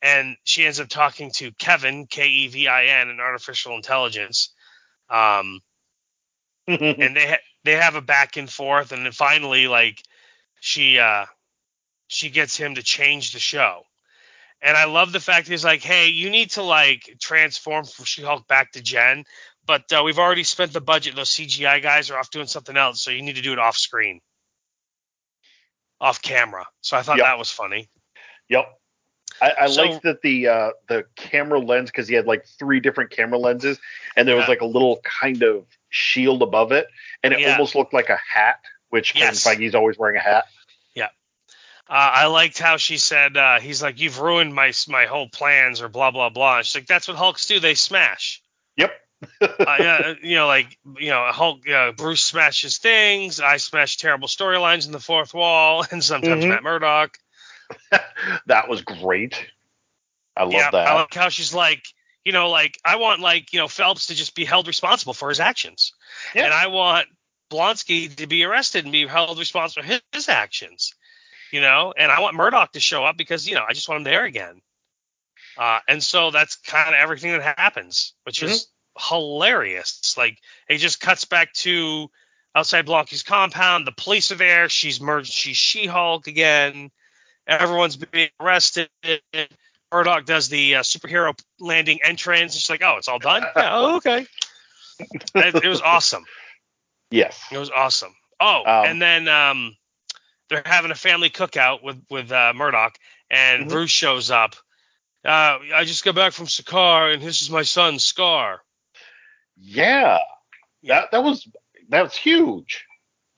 and she ends up talking to Kevin K E V I N, an artificial intelligence. Um, and they ha- they have a back and forth, and then finally, like she uh she gets him to change the show. And I love the fact he's like, hey, you need to like transform from She-Hulk back to Jen, but uh, we've already spent the budget. Those CGI guys are off doing something else, so you need to do it off screen, off camera. So I thought Yep. that was funny. Yep. I, I So- liked that the uh, the camera lens because he had like three different camera lenses, and there was Yeah. like a little kind of shield above it, and it Yeah. almost looked like a hat, which Yes. Kevin Feige's always wearing a hat. Uh, I liked how she said, uh, he's like, you've ruined my my whole plans or blah blah blah. And she's like, that's what Hulks do. They smash. Yep. uh, yeah, you know, like you know, Hulk, uh, Bruce smashes things. I smash terrible storylines in the fourth wall, and sometimes Mhm. Matt Murdock. that was great. I love yeah, that. I like how she's like, you know, like I want like you know Phelps to just be held responsible for his actions, Yeah. and I want Blonsky to be arrested and be held responsible for his, his actions, you know, and I want Murdock to show up because you know I just want him there again. Uh, and so that's kind of everything that happens, which is hilarious. It's like it just cuts back to outside Blonsky's compound. The police are there. She's merged. She's She-Hulk again. Everyone's being arrested. Murdock does the uh, superhero landing entrance. She's like, "Oh, it's all done." yeah, oh, okay. it, it was awesome. yes. It was awesome. Oh, Um, and then um, they're having a family cookout with with uh, Murdock, and Mhm. Bruce shows up. Uh, I just got back from Sakaar, and this is my son Skaar. Yeah, that that was that's huge.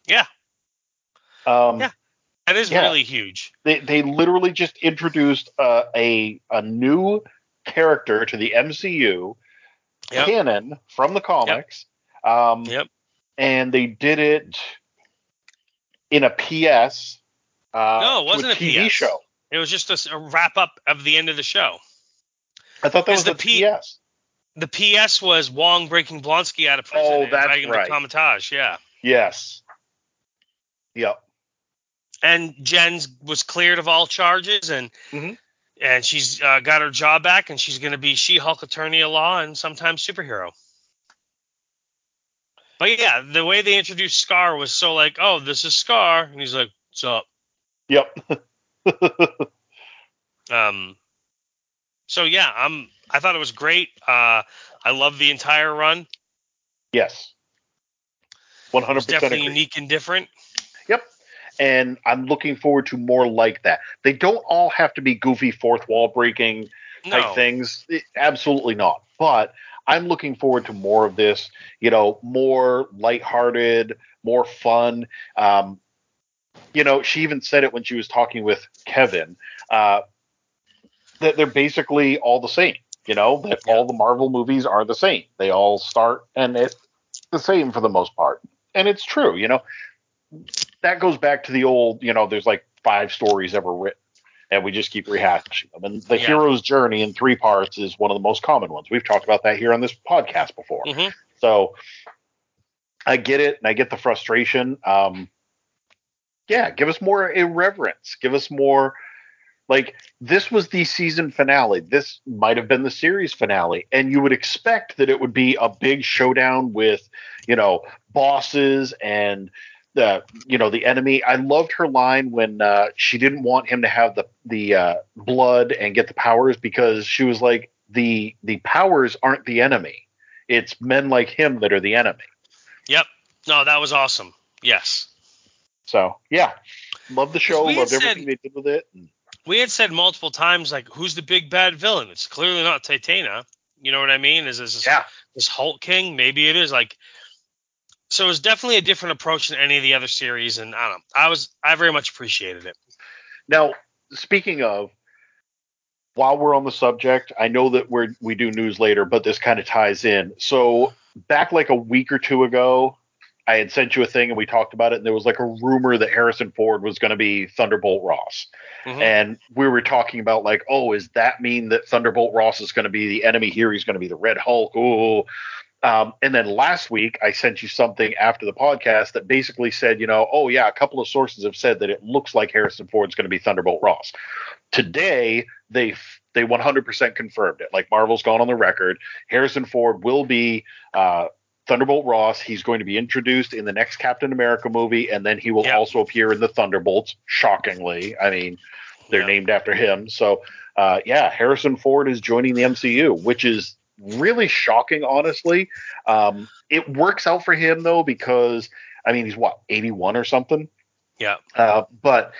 Yeah. Um, Yeah. That is Yeah. really huge. They they literally just introduced uh, a a new character to the MCU Yep. canon from the comics. Um, Yep. And they did it in a PS. Uh, No, it wasn't a TV PS. show. It was just a, wrap up of the end of the show. I thought that was the P- PS. The PS was Wong breaking Blonsky out of prison Oh, that's right. to Kamar-Taj. Yeah. Yes. Yep. and Jen's was cleared of all charges and Mhm. and she's uh, got her job back and she's going to be She-Hulk attorney at law and sometimes superhero. But yeah, the way they introduced Skaar was so like, oh, this is Skaar, and he's like, what's up? Yep. Um, so yeah, I'm. I thought it was great. Uh, I love the entire run. yes. One hundred percent. definitely agree. unique and different. Yep. And I'm looking forward to more like that. They don't all have to be goofy fourth wall breaking type No, things. It- absolutely not. But I'm looking forward to more of this, you know, more lighthearted, more fun. Um, you know, she even said it when she was talking with Kevin, uh, that they're basically all the same, you know, that Yeah. all the Marvel movies are the same. They all start and it's the same for the most part. And it's true, you know. That goes back to the old, you know, there's like five stories ever written and we just keep rehashing them. And the Yeah. hero's journey in three parts is one of the most common ones. We've talked about that here on this podcast before. Mhm. So I get it, and I get the frustration. Um, yeah, give us more irreverence. Give us more. Like this was the season finale. This might have been the series finale, and you would expect that it would be a big showdown with, you know, bosses and the you know the enemy. I loved her line when uh, she didn't want him to have the the uh, blood and get the powers because she was like the the powers aren't the enemy. It's men like him that are the enemy. Yep. No, that was awesome. Yes. So yeah, love the show. Loved said- everything they did with it. And, We had said multiple times, like, who's the big bad villain? It's clearly not Titania. You know what I mean? Is this yeah, this Hulk King? Maybe it is. Like, so it was definitely a different approach than any of the other series, and I don't know. I was I very much appreciated it. Now, speaking of, while we're on the subject, I know that we're we do news later, but this kind of ties in. So back like a week or two ago, I had sent you a thing and we talked about it, and there was like a rumor that Harrison Ford was going to be Thunderbolt Ross, Mhm. and we were talking about like, oh, is that mean that Thunderbolt Ross is going to be the enemy here? He's going to be the Red Hulk. Ooh. Um, and then last week, I sent you something after the podcast that basically said, you know, oh yeah, a couple of sources have said that it looks like Harrison Ford's going to be Thunderbolt Ross. Today, they they 100% confirmed it. Like Marvel's gone on the record, Harrison Ford will be uh, Thunderbolt Ross. He's going to be introduced in the next Captain America movie, and then he will Yeah. also appear in the Thunderbolts. Shockingly, I mean, they're Yeah. named after him. So, uh, yeah, Harrison Ford is joining the MCU, which is really shocking, honestly. Um, it works out for him though because I mean he's what 81 or something. Yeah. Uh, but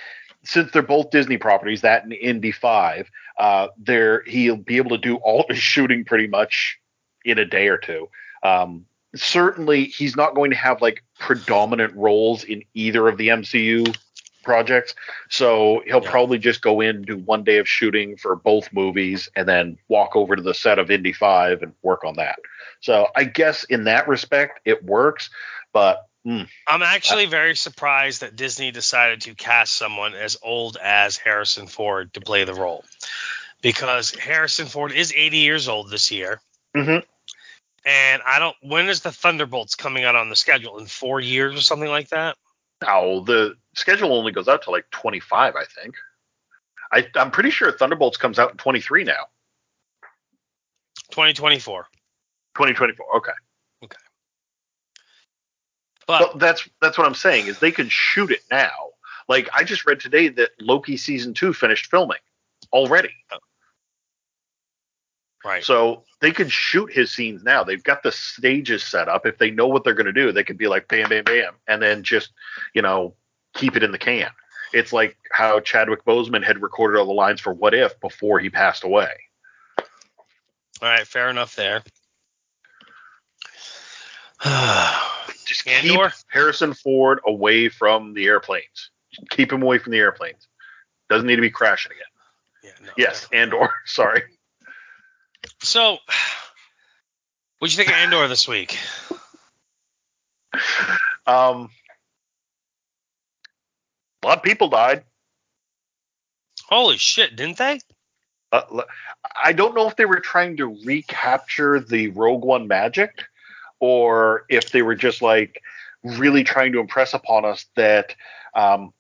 since they're both Disney properties, that and Indy Five, uh, there he'll be able to do all his shooting pretty much in a day or two. Um, certainly, he's not going to have like predominant roles in either of the MCU projects, so he'll Yeah. probably just go in, do one day of shooting for both movies, and then walk over to the set of Indy Five and work on that. So I guess in that respect, it works, but. mm, I'm actually very surprised that Disney decided to cast someone as old as Harrison Ford to play the role. Because Harrison Ford is 80 years old this year. Mhm. And I don't when is the Thunderbolts coming out on the schedule? In four years or something like that? No, the schedule only goes out to like 25, I think. I, I'm pretty sure Thunderbolts comes out in 23 now. 2024. 2024. Okay. But But that's that's what I'm saying is they can shoot it now. Like I just read today that Loki season 2 finished filming already. Oh. Right. So they could shoot his scenes now. They've got the stages set up. If they know what they're going to do, they could be like bam bam bam and then just, you know, keep it in the can. it's like how Chadwick Boseman had recorded all the lines for What If before he passed away. All right, fair enough there. Just Andor? keep Harrison Ford away from the airplanes. Keep him away from the airplanes. Doesn't need to be crashing again. yeah, no, Yes, definitely. Andor. Sorry. So, what'd you think of Andor this week? Um, a lot of people died. Holy shit, didn't they? Uh, I don't know if they were trying to recapture the Rogue One magic, or if they were just like really trying to impress upon us that, um,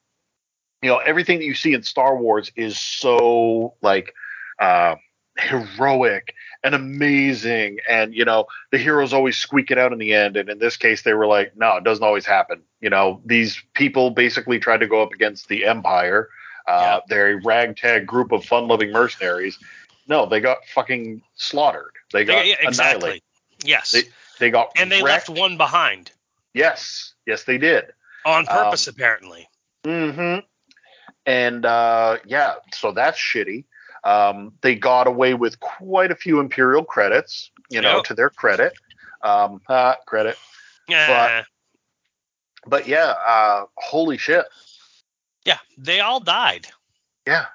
you know, everything that you see in Star Wars is so like uh, heroic and amazing, and you know, the heroes always squeak it out in the end. And in this case, they were like, no, it doesn't always happen. You know, these people basically tried to go up against the Empire. Uh, They're a ragtag group of fun-loving mercenaries. No, they got fucking slaughtered. They got They- yeah, exactly. annihilated. Yes. They, they got and they wrecked. left one behind Yes, yes, they did. on purpose, Um, apparently. hmm And uh, yeah, so that's shitty. Um, they got away with quite a few Imperial credits, you know, Yep. to their credit. Um, uh, credit. Yeah. But yeah, uh, holy shit. yeah, they all died. Yeah.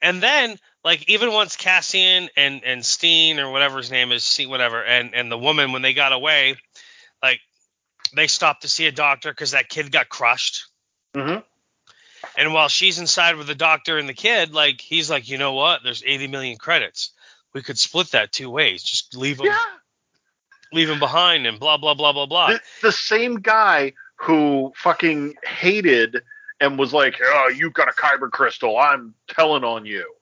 And then, like, even once Cassian and and Steen or whatever his name is, see whatever, and and the woman when they got away, like, they stopped to see a doctor because that kid got crushed. hmm And while she's inside with the doctor and the kid, like, he's like, you know what? There's 80 million credits. We could split that two ways. Just leave them, Yeah. leave them behind, and blah blah blah blah blah. the, the same guy who fucking hated and was like, "Oh, you got a kyber crystal. I'm telling on you."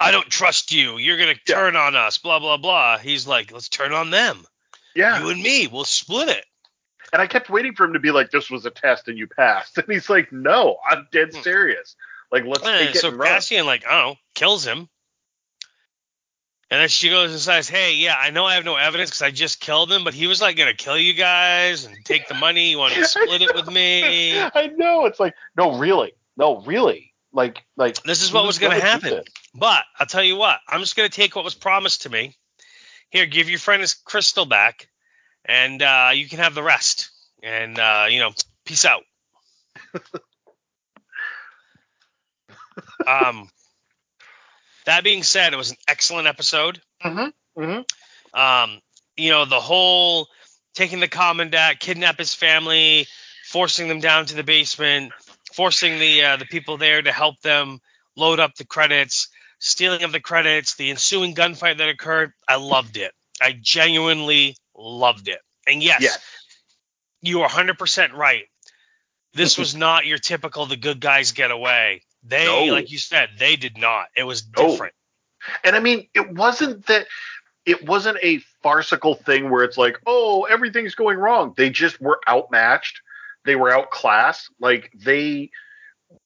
I don't trust you. You're gonna Yeah. turn on us. Blah blah blah. He's like, let's turn on them. Yeah, You and me. We'll split it. And I kept waiting for him to be like, "This was a test and you passed," and he's like, "No, I'm dead Hmm. serious. Like, let's Eh, take it so and run." Cassian, like, oh, kills him. And then she goes and says, "Hey, yeah, I know I have no evidence because I just killed him, but he was like gonna kill you guys and take the money. You want to split it with me?" I know. It's like, no, really, no, really. Like, like This is what was gonna do happen. But I'll tell you what, I'm just gonna take what was promised to me. Here, give your friend his crystal back, and uh, you can have the rest. And uh, you know, peace out. um, that being said, it was an excellent episode. Mm-hmm. Mm-hmm. Um, you know, the whole taking the commandant, kidnap his family, forcing them down to the basement, forcing the uh, the people there to help them load up the credits, stealing of the credits, the ensuing gunfight that occurred. I loved it. I genuinely loved it. And yes, Yes. you are 100% right. This mm-hmm. was not your typical the good guys get away. They, No. like you said, they did not. It was No. different. And I mean, it wasn't that it wasn't a farcical thing where it's like, oh, everything's going wrong. They just were outmatched. They were outclassed. Like they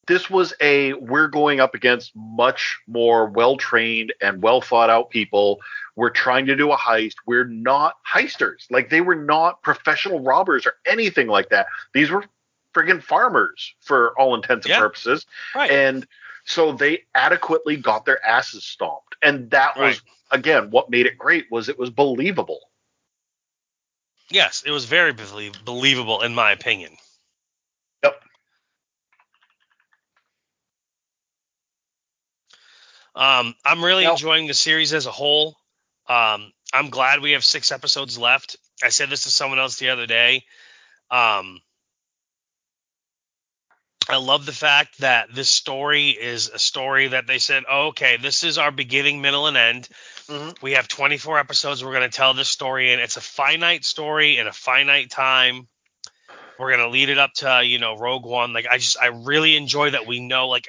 this was a we're going up against much more well trained and well thought out people. We're trying to do a heist. We're not heisters. Like they were not professional robbers or anything like that. These were friggin' farmers for all intents and Yeah. purposes. Right. And so they adequately got their asses stomped. And that was again what made it great was it was believable. Yes, it was very belie- believable in my opinion. Yep. Um, I'm really enjoying the series as a whole. Um, I'm glad we have six episodes left. I said this to someone else the other day. Um, I love the fact that this story is a story that they said, oh, okay, this is our beginning, middle, and end. Mhm. We have 24 episodes. We're going to tell this story, and it's a finite story in a finite time. We're going to lead it up to, you know, Rogue One. Like, I just, I really enjoy that we know, like,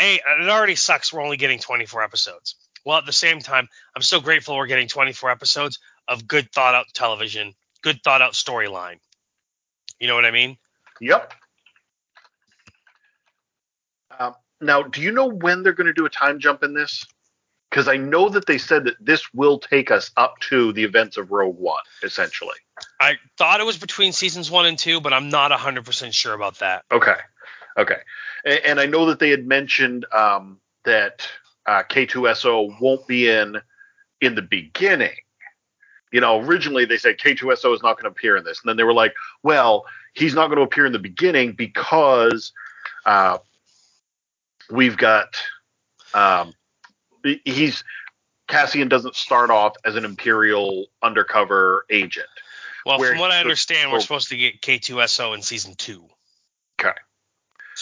A, it already sucks we're only getting 24 episodes. Well, at the same time, I'm so grateful we're getting 24 episodes of good thought out television, good thought out storyline. You know what I mean? Yep. Um, now, do you know when they're going to do a time jump in this? Because I know that they said that this will take us up to the events of Rogue One, essentially. I thought it was between seasons one and two, but I'm not 100% sure about that. Okay. Okay, and, and I know that they had mentioned um, that uh, K2SO won't be in in the beginning. You know, originally they said K2SO is not going to appear in this, and then they were like, "Well, he's not going to appear in the beginning because uh, we've got um, he's Cassian doesn't start off as an Imperial undercover agent." Well, from what I understand, we're oh. supposed to get K2SO in season two. Okay.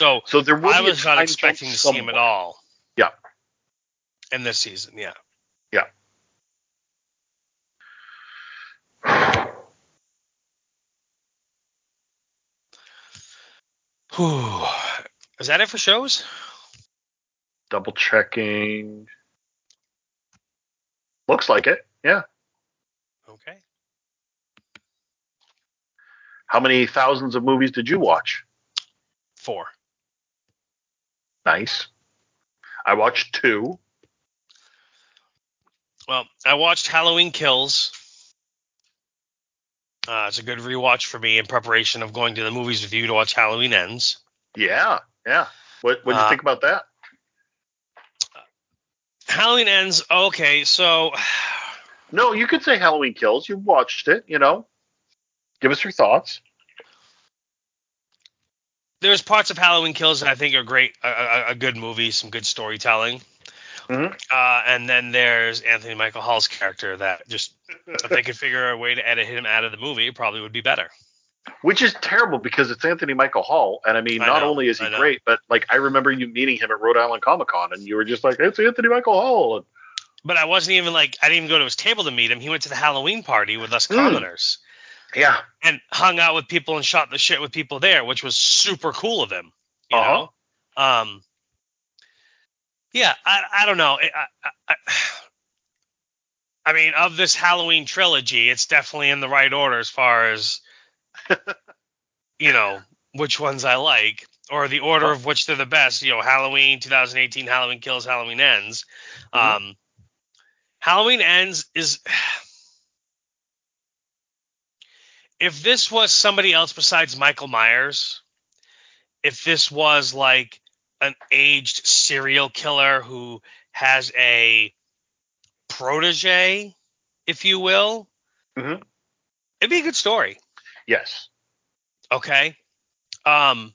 So So there will I was not expecting to see him at all. Yeah. In this season, yeah. Yeah. Whew. Is that it for shows? Double checking. Looks like it. Yeah. Okay. How many thousands of movies did you watch? Four. Nice. I watched two. Well, I watched Halloween Kills. Uh, it's a good rewatch for me in preparation of going to the movies with you to watch Halloween Ends. Yeah, yeah. What what do you Uh, think about that? Halloween Ends. Okay, so No, you could say Halloween Kills. You watched it, you know. Give us your thoughts. There's parts of Halloween Kills that I think are great, a, a, a good movie, some good storytelling. Mhm. Uh, and then there's Anthony Michael Hall's character that just if they could figure a way to edit him out of the movie, it probably would be better. Which is terrible because it's Anthony Michael Hall, and I mean, I not know, only is he great, but like I remember you meeting him at Rhode Island Comic Con, and you were just like, "It's Anthony Michael Hall." But I wasn't even like I didn't even go to his table to meet him. He went to the Halloween party with us Mm. Yeah, and hung out with people and shot the shit with people there, which was super cool of him. You Uh-huh. know. Um. Yeah, I I don't know. I, I, I, mean, of this Halloween trilogy, it's definitely in the right order as far as you know which ones I like, or the order of which they're the best. You know, Halloween 2018, Halloween Kills, Halloween Ends. Mhm. Um, Halloween Ends is. If this was somebody else besides Michael Myers, if this was like an aged serial killer who has a protege, if you will, Mhm. it'd be a good story. yes, Okay. Um,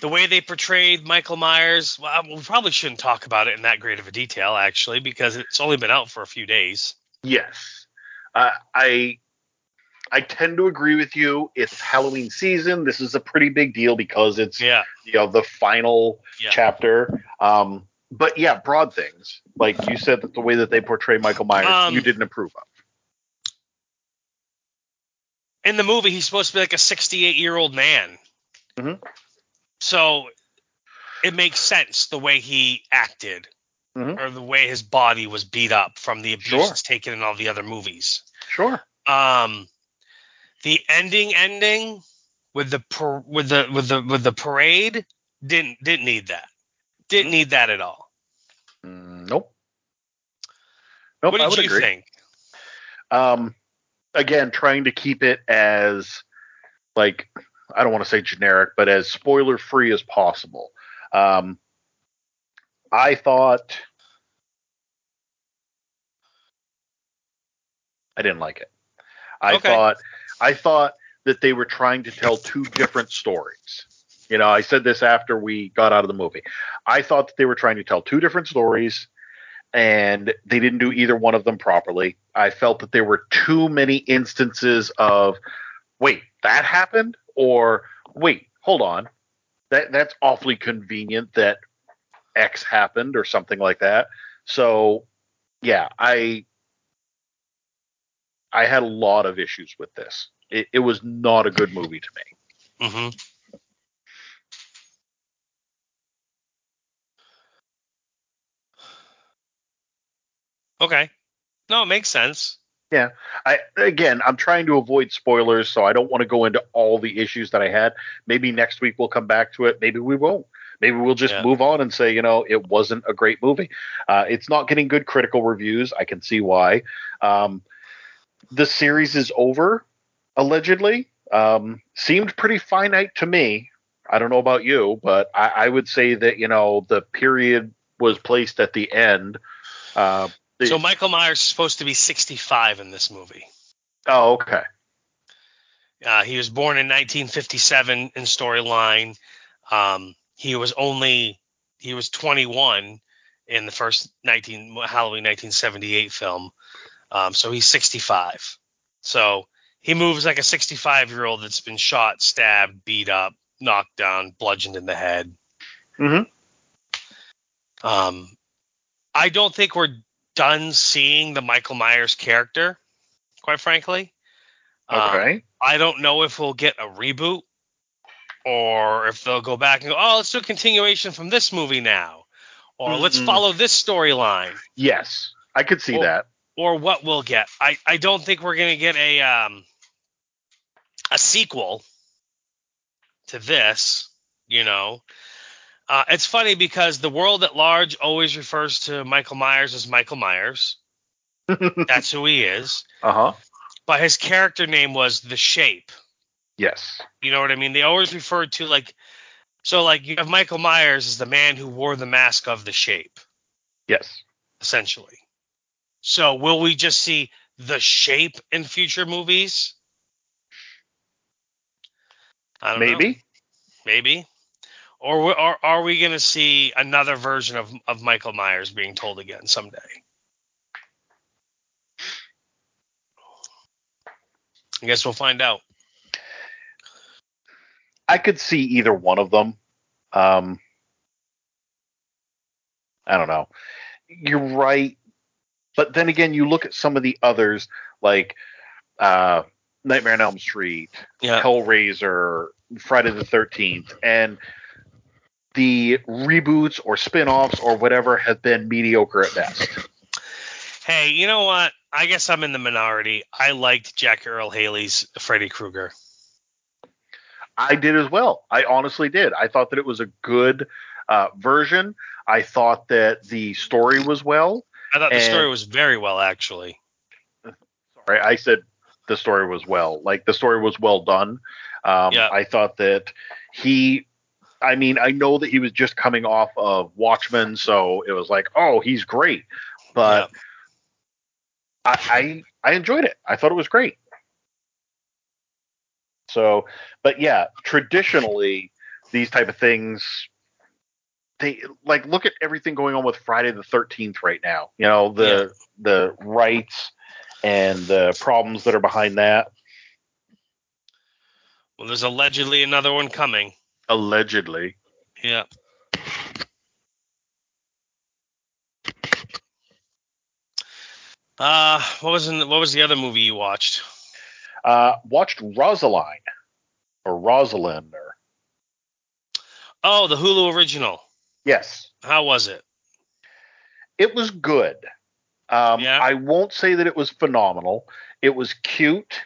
the way they portrayed Michael Myers, well, we probably shouldn't talk about it in that great of a detail, actually, because it's only been out for a few days. yes. Uh, I I tend to agree with you. It's Halloween season. This is a pretty big deal because it's Yeah. you know the final Yeah. chapter. Um, but yeah, broad things like you said that the way that they portray Michael Myers, Um, you didn't approve of. in the movie he's supposed to be like a 68 year old man Mhm. so it makes sense the way he acted Mhm. or the way his body was beat up from the abuse Sure. taken in all the other movies Sure. um the ending ending with the par- with the with the with the parade didn't didn't need that didn't need that at all Mm, nope. Nope. what I did would you agree. think Um, again, trying to keep it as like I don't want to say generic, but as spoiler free as possible. Um, I thought I didn't like it. I Okay. thought I thought that they were trying to tell two different stories. You know, I said this after we got out of the movie. I thought that they were trying to tell two different stories and they didn't do either one of them properly. I felt that there were too many instances of wait, that happened or wait, hold on. That that's awfully convenient that X happened or something like that. So, yeah, I I had a lot of issues with this. It, it was not a good movie to me. hmm okay no it makes sense Yeah. I again, I'm trying to avoid spoilers, so I don't want to go into all the issues that I had. Maybe next week we'll come back to it. Maybe we won't. Maybe we'll just Yeah. move on and say, you know, it wasn't a great movie. Uh, it's not getting good critical reviews. I can see why. Um, the series is over, allegedly. Um, seemed pretty finite to me. I don't know about you, but I, I would say that you know the period was placed at the end. Uh, the- So Michael Myers is supposed to be 65 in this movie. oh, okay. Uh, he was born in 1957 in storyline. Um, he was only he was 21 in the first 19 Halloween 1978 film. Um, so he's 65. So he moves like a 65 year old that's been shot, stabbed, beat up, knocked down, bludgeoned in the head. Mhm. Um, I don't think we're done seeing the Michael Myers character, quite frankly. Um, Okay. I don't know if we'll get a reboot or if they'll go back and go, oh, let's do a continuation from this movie now, or let's follow this storyline, yes, I could see Well- that. Or what we'll get. I, I don't think we're gonna get a um a sequel to this. You know, uh, it's funny because the world at large always refers to Michael Myers as Michael Myers. That's who he is. uh huh. But his character name was The Shape. Yes. You know what I mean? They always referred to like so like you have Michael Myers as the man who wore the mask of the shape, Yes. essentially. So will we just see the shape in future movies? I don't know. Maybe. Maybe. Or, or are we going to see another version of, of Michael Myers being told again someday? I guess we'll find out. I could see either one of them. Um, I don't know. You're right, but then again, you look at some of the others like uh, Nightmare on Elm Street, Yeah. Hellraiser, Friday the Thirteenth, and the reboots or spin-offs or whatever have been mediocre at best. Hey, you know what? I guess I'm in the minority. I liked Jackie Earle Haley's Freddy Krueger. I did as well. I honestly did. I thought that it was a good uh, version. I thought that the story was well. I thought the And- story was very well, actually. Sorry, I said the story was well. Like the story was well done. Um, Yeah. I thought that he. I mean, I know that he was just coming off of Watchmen, so it was like, oh, he's great. But I, I I enjoyed it. I thought it was great. So, but yeah, traditionally these type of things they like look at everything going on with Friday the 13th right now. You know, the the rights and the problems that are behind that Well, there's allegedly another one coming. allegedly. Yeah. Uh, what was in, what was the other movie you watched? Uh watched Rosaline or Rosalind or Oh, the Hulu original. Yes, How was it? it was good. Um, Yeah. I won't say that it was phenomenal. It was cute.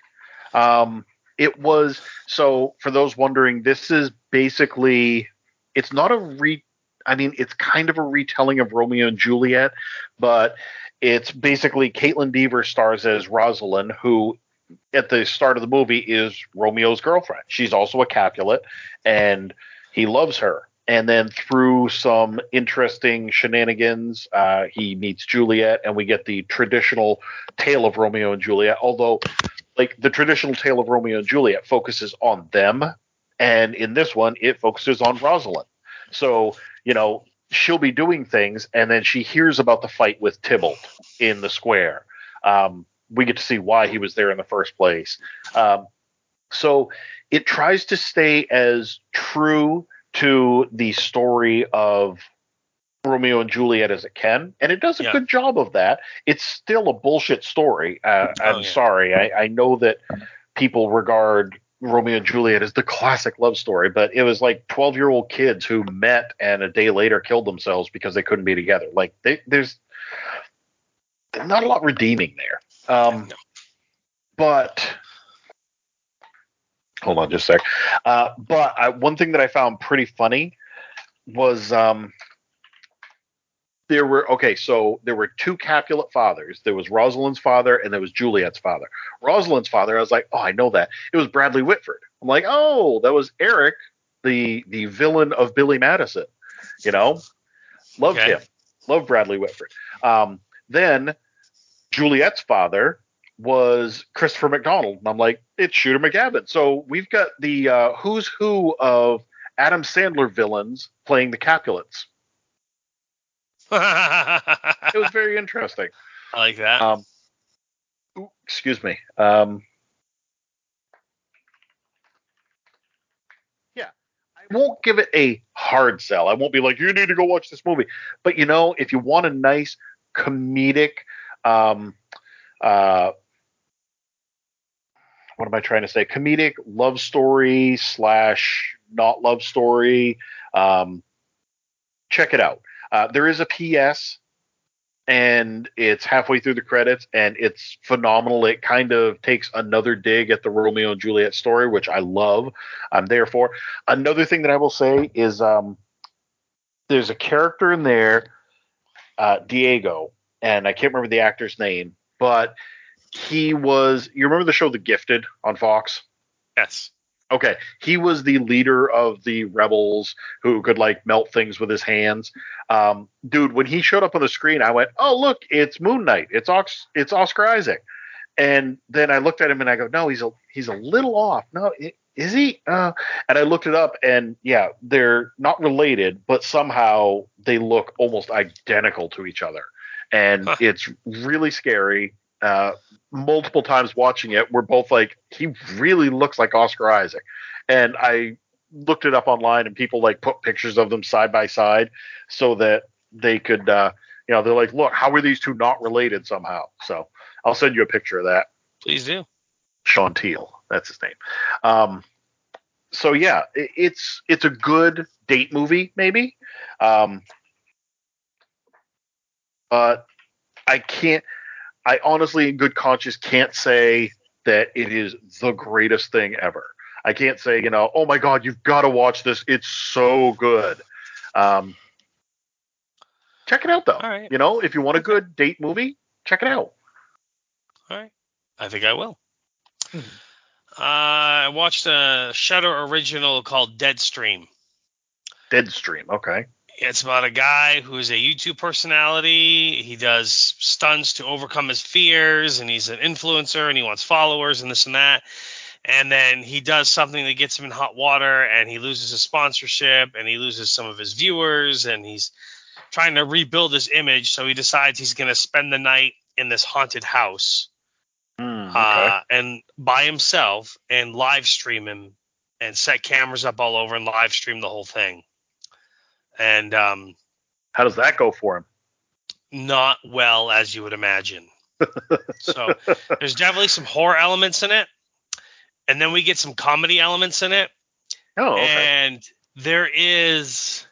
Um, it was so for those wondering, this is basically it's not a re. I mean, it's kind of a retelling of Romeo and Juliet, but it's basically Kaitlyn Dever stars as Rosalind, who at the start of the movie is Romeo's girlfriend. She's also a Capulet, and he loves her. And then through some interesting shenanigans, uh, he meets Juliet, and we get the traditional tale of Romeo and Juliet. Although, like the traditional tale of Romeo and Juliet focuses on them, and in this one, it focuses on Rosalind. So you know she'll be doing things, and then she hears about the fight with Tybalt in the square. Um, we get to see why he was there in the first place. Um, so it tries to stay as true to the story of Romeo and Juliet as it can, and it does a Yeah. good job of that. It's still a bullshit story. Uh, I'm Oh, yeah. sorry. I, I know that people regard Romeo and Juliet as the classic love story, but it was like 12 year old kids who met and a day later killed themselves because they couldn't be together. Like they, there's not a lot redeeming there. Um, but hold on just a sec. Uh, but I, one thing that I found pretty funny was um, there were okay, so there were two Capulet fathers. There was Rosalind's father and there was Juliet's father. Rosalind's father, I was like, oh, I know that. It was Bradley Whitford. I'm like, oh, that was Eric the the villain of Billy Madison. You know, loved Okay. him, loved Bradley Whitford. Um, then Juliet's father was Christopher McDonald, and I'm like, it's Shooter McGavin. So we've got the uh, who's who of Adam Sandler villains playing the Capulets. It was very interesting. I like that. Um, ooh, excuse me. Um, yeah, I won't give it a hard sell. I won't be like, you need to go watch this movie. But you know, if you want a nice comedic, um, uh, what am I trying to say? Comedic love story slash not love story. Um, check it out. Uh, there is a PS and it's halfway through the credits and it's phenomenal. It kind of takes another dig at the Romeo and Juliet story, which I love. I'm there for. Another thing that I will say is um, there's a character in there, uh, Diego, and I can't remember the actor's name, but he was. You remember the show The Gifted on Fox? yes. Okay, he was the leader of the rebels who could like melt things with his hands. Um, dude, when he showed up on the screen, I went, "Oh, look, it's Moon Knight. It's Ox, it's Oscar Isaac." And then I looked at him and I go, "No, he's a he's a little off. No, is he?" Uh, and I looked it up, and yeah, they're not related, but somehow they look almost identical to each other, and Huh. it's really scary. Uh, multiple times watching it, we're both like, he really looks like Oscar Isaac. And I looked it up online, and people like put pictures of them side by side so that they could, uh, you know, they're like, look, how are these two not related somehow? So I'll send you a picture of that. Please do. Sean Teale, that's his name. Um, so yeah, i- it's it's a good date movie, maybe. Um, but I can't. I honestly, in good conscience, can't say that it is the greatest thing ever. I can't say, you know, oh my god, you've got to watch this. It's so good. Um, check it out though. All right. You know, if you want a good date movie, check it out. All right. I think I will. Hmm. Uh, I watched a Shudder original called Deadstream. Deadstream. Okay. It's about a guy who is a YouTube personality. He does stunts to overcome his fears, and he's an influencer, and he wants followers, and this and that. And then he does something that gets him in hot water, and he loses his sponsorship, and he loses some of his viewers, and he's trying to rebuild his image. So he decides he's going to spend the night in this haunted house Hmm, okay. uh, and by himself and live stream him and set cameras up all over and live stream the whole thing. And um, How does that go for him? not well as you would imagine. so there's definitely some horror elements in it, and then we get some comedy elements in it, Oh, okay. and there is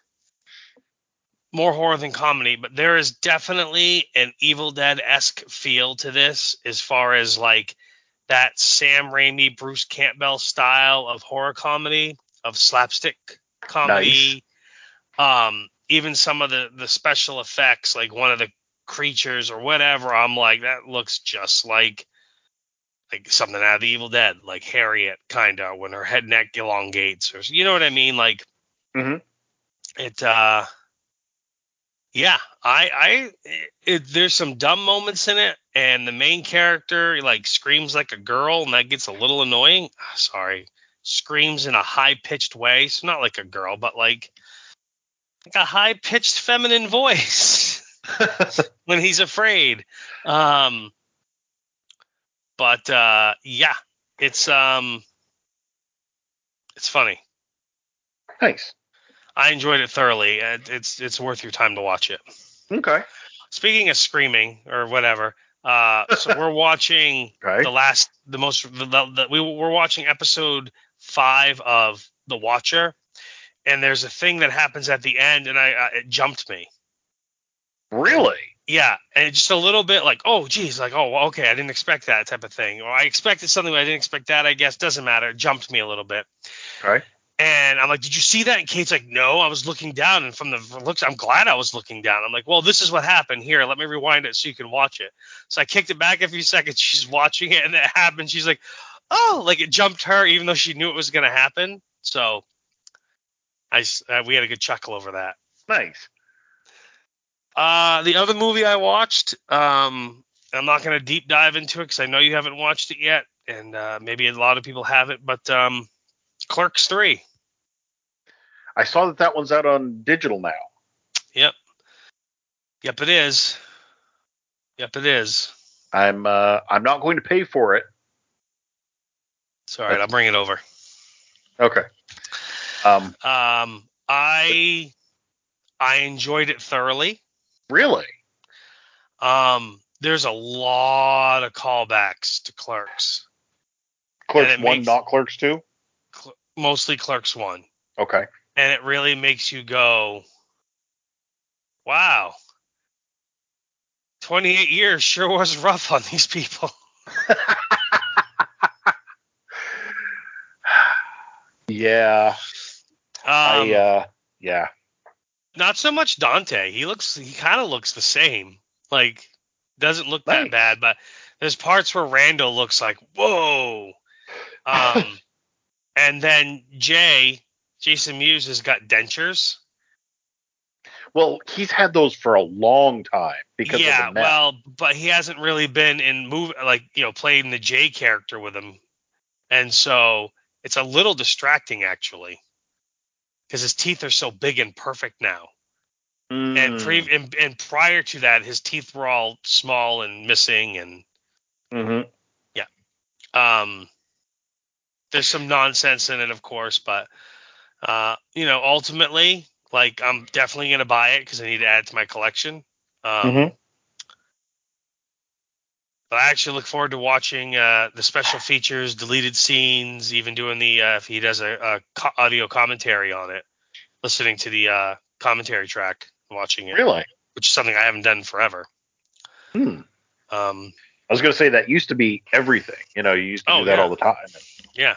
more horror than comedy, but there is definitely an Evil Dead esque feel to this, as far as like that Sam Raimi, Bruce Campbell style of horror comedy, of slapstick comedy. Um, even some of the the special effects, like one of the creatures or whatever, I'm like that looks just like like something out of the Evil Dead, like Harriet, kind of when her head neck elongates, or you know what I mean, like Mhm. it. uh yeah, I, I, it, there's some dumb moments in it, and the main character like screams like a girl, and that gets a little annoying. Ah, Sorry, screams in a high pitched way, so not like a girl, but like like a high pitched feminine voice when he's afraid. Um, but uh, yeah, it's um, it's funny. nice. I enjoyed it thoroughly. It's it's worth your time to watch it. Okay. Speaking of screaming or whatever, uh, so we're watching Okay. the last, the most, the, the, we we're watching episode five of The Watcher, and there's a thing that happens at the end, and I, uh, it jumped me. Really? Yeah, and just a little bit like, oh, geez, like, oh, okay, I didn't expect that type of thing, or I expected something, but I didn't expect that. I guess doesn't matter. It jumped me a little bit, Okay. and I'm like, did you see that? And Kate's like, no, I was looking down, and from the looks, I'm glad I was looking down. I'm like, well, this is what happened. Here, let me rewind it so you can watch it. So I kicked it back a few seconds. She's watching it, and it happened. She's like, oh, like it jumped her, even though she knew it was gonna happen. So I uh, we had a good chuckle over that. Nice. Uh, the other movie I watched, um, I'm not going to deep dive into it because I know you haven't watched it yet, and uh, maybe a lot of people haven't. But um, Clerks three. I saw that that one's out on digital now. Yep. Yep, it is. Yep, it is. I'm uh, I'm not going to pay for it. It's all right. I'll bring it over. Okay. Um, Um, I I enjoyed it thoroughly. really? Um, there's a lot of callbacks to Clerks, Clerks one, makes- not Clerks two. Cl- mostly Clerks one, Okay. and it really makes you go, "Wow, 28 years sure was rough on these people." Yeah. Um, I uh, yeah. not so much Dante. He looks, he kind of looks the same. Like, doesn't look that bad, but there's parts where Randall looks like, whoa. Um, and then Jay, Jason Mewes has got dentures. Well, he's had those for a long time because yeah, of the meth. well, but he hasn't really been in move like you know playing the Jay character with him, and so it's a little distracting actually, because his teeth are so big and perfect now. And, Mm. pre- and and prior to that, his teeth were all small and missing, and Mhm. um, there's some nonsense in it, of course, but uh, you know, ultimately, like I'm definitely gonna buy it because I need to add it to my collection. Um, Mhm. But I actually look forward to watching uh, the special features, deleted scenes, even doing the uh, if he does a, a co- audio commentary on it, listening to the uh, commentary track, and watching it, Really? which is something I haven't done forever. Hmm. Um, I was going to say that used to be everything. You know, you used to Oh, do that yeah. all the time. yeah,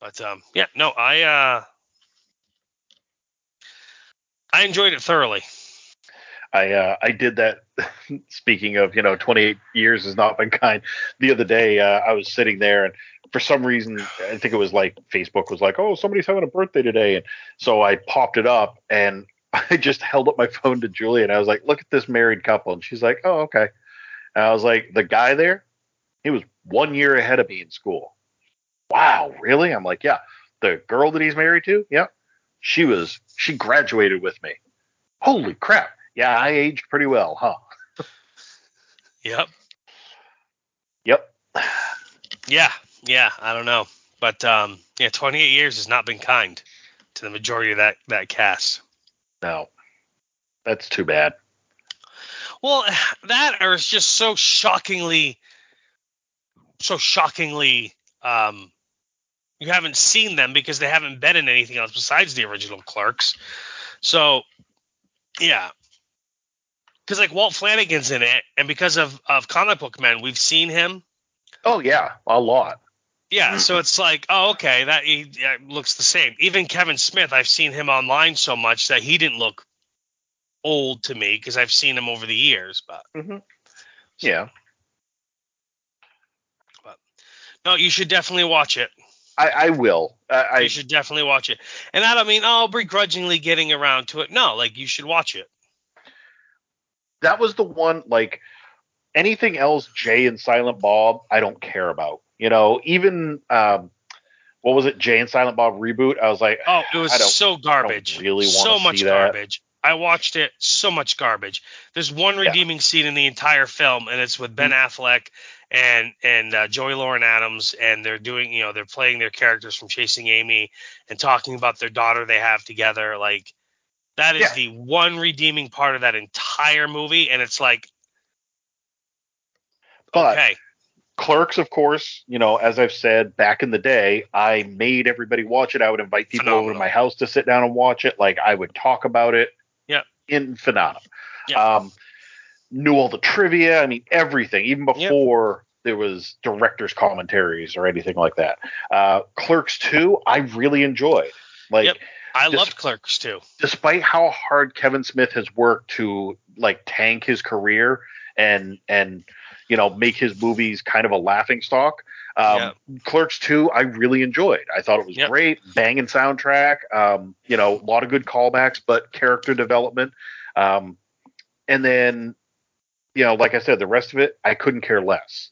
but um, yeah, no, I uh, I enjoyed it thoroughly. I uh, I did that. speaking of, you know, 28 years has not been kind. The other day, uh, I was sitting there, and for some reason, I think it was like Facebook was like, "Oh, somebody's having a birthday today," and so I popped it up, and I just held up my phone to Julie, and I was like, "Look at this married couple," and she's like, "Oh, okay." And I was like, "The guy there, he was one year ahead of me in school." Wow, really? I'm like, "Yeah." The girl that he's married to, yeah, she was she graduated with me. Holy crap! Yeah, I aged pretty well, huh? Yep. Yep. Yeah, yeah, I don't know, but um, yeah, 28 years has not been kind to the majority of that that cast. No, that's too bad. Well, that or it's just so shockingly, so shockingly, um, you haven't seen them because they haven't been in anything else besides the original Clerks. So, yeah, because like Walt Flanagan's in it, and because of of comic book men, we've seen him. Oh yeah, a lot. Yeah, so it's like, oh, okay, that he yeah, looks the same. Even Kevin Smith, I've seen him online so much that he didn't look old to me because I've seen him over the years. But Mm-hmm. Yeah, no, you should definitely watch it. I, I will. I, I you should definitely watch it. And I don't mean, oh, begrudgingly getting around to it. No, like you should watch it. That was the one like anything else Jay and Silent Bob I don't care about. You know, even um what was it Jay and Silent Bob reboot? I was like, Oh, it was so garbage. really so see much that. garbage. I watched it. So much garbage. There's one Yeah. redeeming scene in the entire film, and it's with Ben Affleck and and uh, Joey Lauren Adams, and they're doing, you know, they're playing their characters from Chasing Amy and talking about their daughter they have together. Like that is Yeah. the one redeeming part of that entire movie, and it's like, but okay, Clerks, of course, you know, as I've said back in the day, I made everybody watch it. I would invite people over to my house to sit down and watch it. Like I would talk about it. Yeah. In. Yeah. Um, knew all the trivia. I mean, everything, even Yep. before there was director's commentaries or anything like that. Uh, Clerks 2, I really enjoyed. Like, Yep. I Just- loved Clerks too. despite how hard Kevin Smith has worked to like tank his career and and you know, make his movies kind of a laughing stock. Um, Clerks 2, I really enjoyed. I thought it was Yep. great, banging soundtrack, um, you know, a lot of good callbacks, but character development. Um, and then, you know, like I said, the rest of it, I couldn't care less.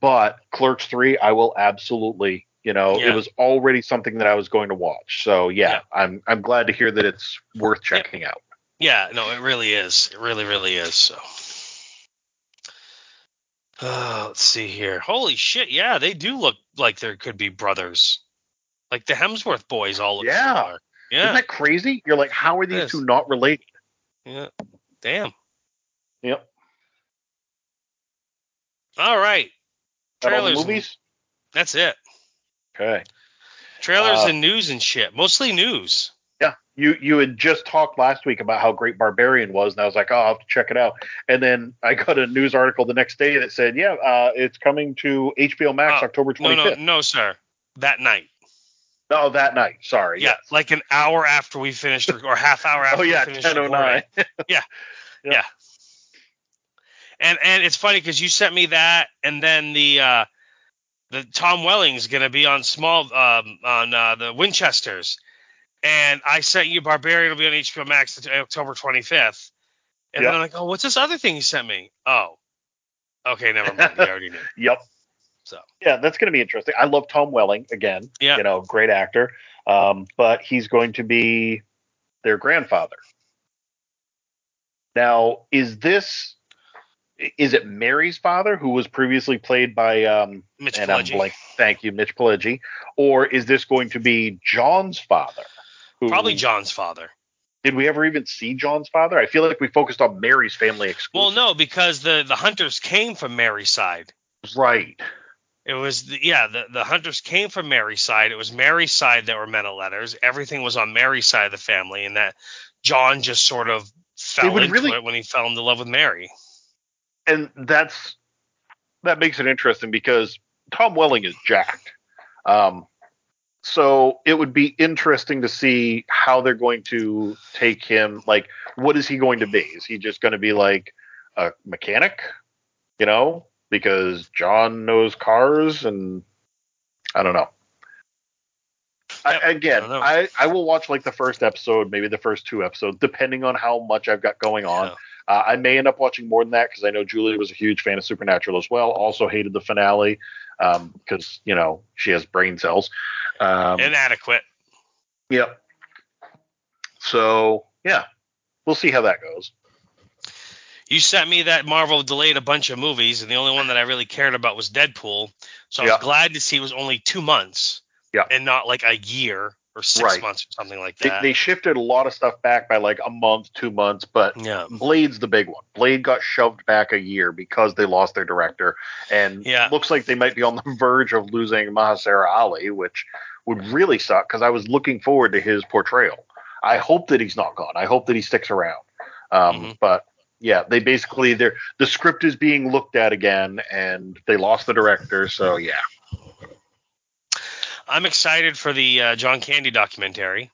But Clerks 3, I will absolutely, you know, Yeah. it was already something that I was going to watch. So yeah, Yeah. I'm I'm glad to hear that it's worth checking out. Yeah, no, it really is. It really, really is. So, uh, let's see here. Holy shit! Yeah, they do look like there could be brothers, like the Hemsworth boys all look Yeah. similar. Yeah, Isn't that crazy? You're like, how are these two not related? yeah. Damn. Yep. All right. Got all the Trailers. movies? That's it. Okay. Trailers Uh, and news and shit. Mostly news. Yeah. You you had just talked last week about how great Barbarian was, and I was like, oh, I'll have to check it out. And then I got a news article the next day that said, yeah, uh, it's coming to HBO Max Uh, October No, 25th. no, no, no, sir. That night. No, that night. Sorry. Yeah, like an hour after we finished, or half hour after Oh yeah, we finished. recording. 10:09. And and it's funny because you sent me that, and then the uh, the Tom Welling's gonna be on small um, on uh, the Winchesters, and I sent you Barbarian will be on HBO Max t- October 25th, and Yep. then I'm like, oh, what's this other thing you sent me? Oh, okay, never mind, we already knew. Yep. So Yeah, that's going to be interesting. I love Tom Welling again. Yeah. You know, great actor. Um, but he's going to be their grandfather. Now, is this is it Mary's father who was previously played by um Mitch and I'm blank thank you, Mitch Pileggi, or is this going to be John's father? Who, probably John's father. Did we ever even see John's father? I feel like we focused on Mary's family exclusively. Well, no, because the the hunters came from Mary's side. Right. It was the, yeah, the the hunters came from Mary's side. It was Mary's side that were meta letters. Everything was on Mary's side of the family, and that John just sort of fell into really- it when he fell into love with Mary. And that's that makes it interesting because Tom Welling is jacked. Um, so it would be interesting to see how they're going to take him. Like, what is he going to be? Is he just going to be like a mechanic? You know, because John knows cars, and I don't know. I, again, I know. I, I will watch like the first episode, maybe the first two episodes, depending on how much I've got going on. Yeah. Uh, I may end up watching more than that because I know Julie was a huge fan of Supernatural as well. Also hated the finale because you know she has brain cells. Um, Inadequate. yep. So yeah, we'll see how that goes. You sent me that Marvel delayed a bunch of movies, and the only one that I really cared about was Deadpool. So I Yeah. was glad to see it was only two months, Yeah. and not like a year or six Right. months or something like that. they shifted a lot of stuff back by like a month, two months, but yeah, Blade's the big one. Blade got shoved back a year because they lost their director, and Yeah. looks like they might be on the verge of losing Mahershala Ali, which would really suck because I was looking forward to his portrayal. I hope that he's not gone. I hope that he sticks around. Um, Mhm. But yeah, they basically they're the script is being looked at again, and they lost the director. So yeah, I'm excited for the uh, John Candy documentary.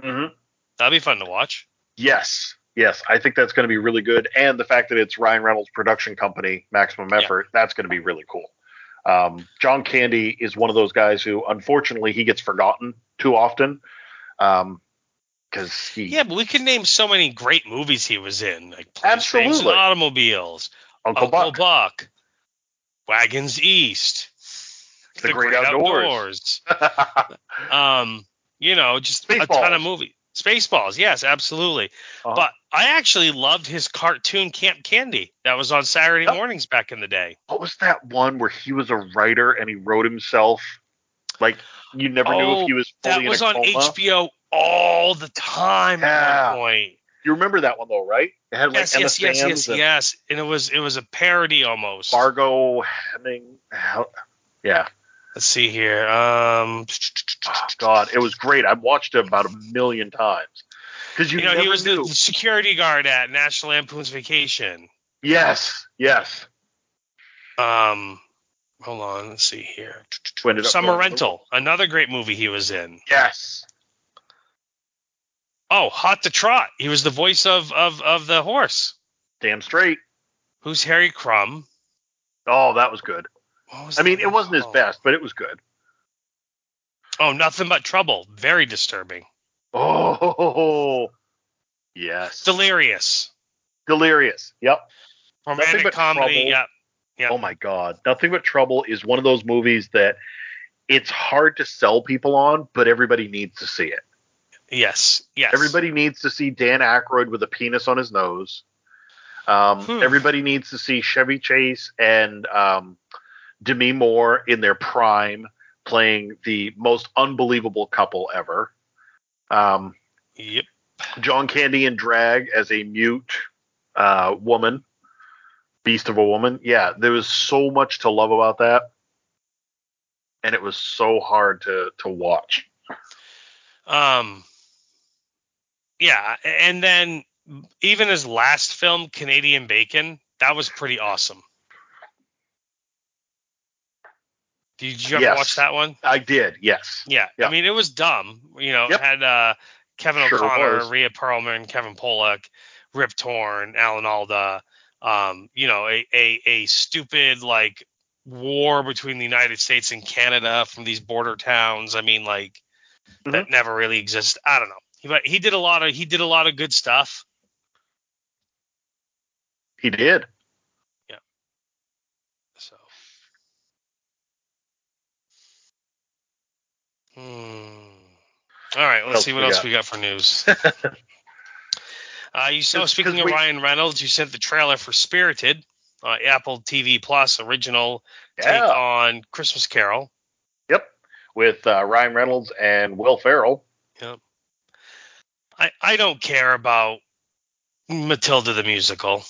mm-hmm. That'll be fun to watch. Yes, yes, I think that's going to be really good, and the fact that it's Ryan Reynolds' production company, Maximum Yeah. Effort, that's going to be really cool. Um, John Candy is one of those guys who, unfortunately, he gets forgotten too often, because he Yeah, but we can name so many great movies he was in, like Planes, Trains, and. Automobiles, Uncle, Buck, Buck, Wagons East, The Great Outdoors. Outdoors. Um, you know, just a ton of movies. Spaceballs, yes, absolutely. Uh-huh. But I actually loved his cartoon Camp Candy that was on Saturday mornings back in the day. what was that one where he was a writer and he wrote himself? Like you never knew Oh, if he was fully That was on. HBO all the time at Yeah. one point. You remember that one though, right? It had like Yes, Emma yes, yes, yes, and yes. And it was it was a parody almost. Fargo Hemming. Yeah. Let's see here. Um, Oh, God, it was great. I watched it about a million times because you, you know, he was knew. the security guard at National Lampoon's Vacation. yes, yes. Um, hold on, let's see here. Summer Rental, another great movie he was in. Yes. Oh, Hot to Trot. He was the voice of of of the horse. Damn straight. Who's Harry Crumb? Oh, that was good. What was I mean, it wasn't his best, but it was good. Oh, nothing but trouble. Very disturbing. Oh, yes. Delirious. Delirious. Yep. Romantic but comedy. Trouble. Yeah. Yep. Oh my God. Nothing but Trouble is one of those movies that it's hard to sell people on, but everybody needs to see it. Yes. Yes. Everybody needs to see Dan Aykroyd with a penis on his nose. Um, Hmm. Everybody needs to see Chevy Chase and um, Demi Moore in their prime playing the most unbelievable couple ever. Um, Yep. John Candy in drag as a mute uh, woman, beast of a woman. Yeah, there was so much to love about that, and it was so hard to to watch. Um. Yeah, and then even his last film, Canadian Bacon, that was pretty awesome. Did you ever Yes. watch that one? I did, yes. Yeah. Yeah. I mean, it was dumb. You know, Yep. it had uh, Kevin Sure O'Connor. Rhea Perlman, Kevin Pollak, Rip Torn, Alan Alda. Um, you know, a, a a stupid like war between the United States and Canada from these border towns. I mean, like Mm-hmm. that never really existed. I don't know. He but he did a lot of he did a lot of good stuff. He did. Hmm. All right, let's see what else got? we got for news. uh, you saw, speaking of we- Ryan Reynolds, you sent the trailer for Spirited, uh, Apple TV Plus original take Yeah. on Christmas Carol. Yep. With uh, Ryan Reynolds and Will Ferrell. Yep. I, I don't care about Matilda the musical.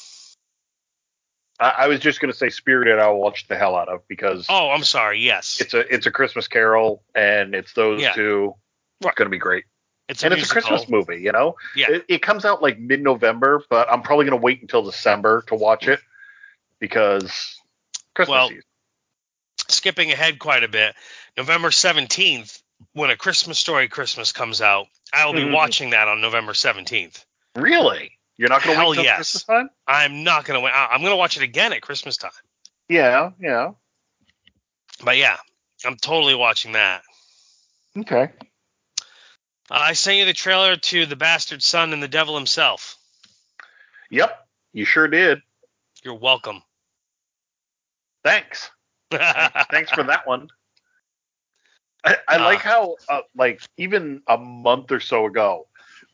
I, I was just going to say Spirited. I'll watch the hell out of because Oh, I'm sorry. Yes, it's a it's a Christmas Carol and it's those Yeah. two. It's going to be great. it's and it's a. Christmas movie, you know. Yeah. It, it comes out like mid-November, but I'm probably going to wait until December to watch it because Christmas Well, season. skipping ahead quite a bit, November 17th, when A Christmas Story Christmas comes out, I will be Mhm. watching that on November 17th. Really? You're not going to wait until yes. Christmas time? I'm not going to wait. I'm going to watch it again at Christmas time. Yeah, yeah. But yeah, I'm totally watching that. Okay. Uh, I sent you the trailer to The Bastard Son and the Devil himself. Yep, you sure did. You're welcome. Thanks. Thanks for that one. I, I Uh, like how, uh, like, even a month or so ago,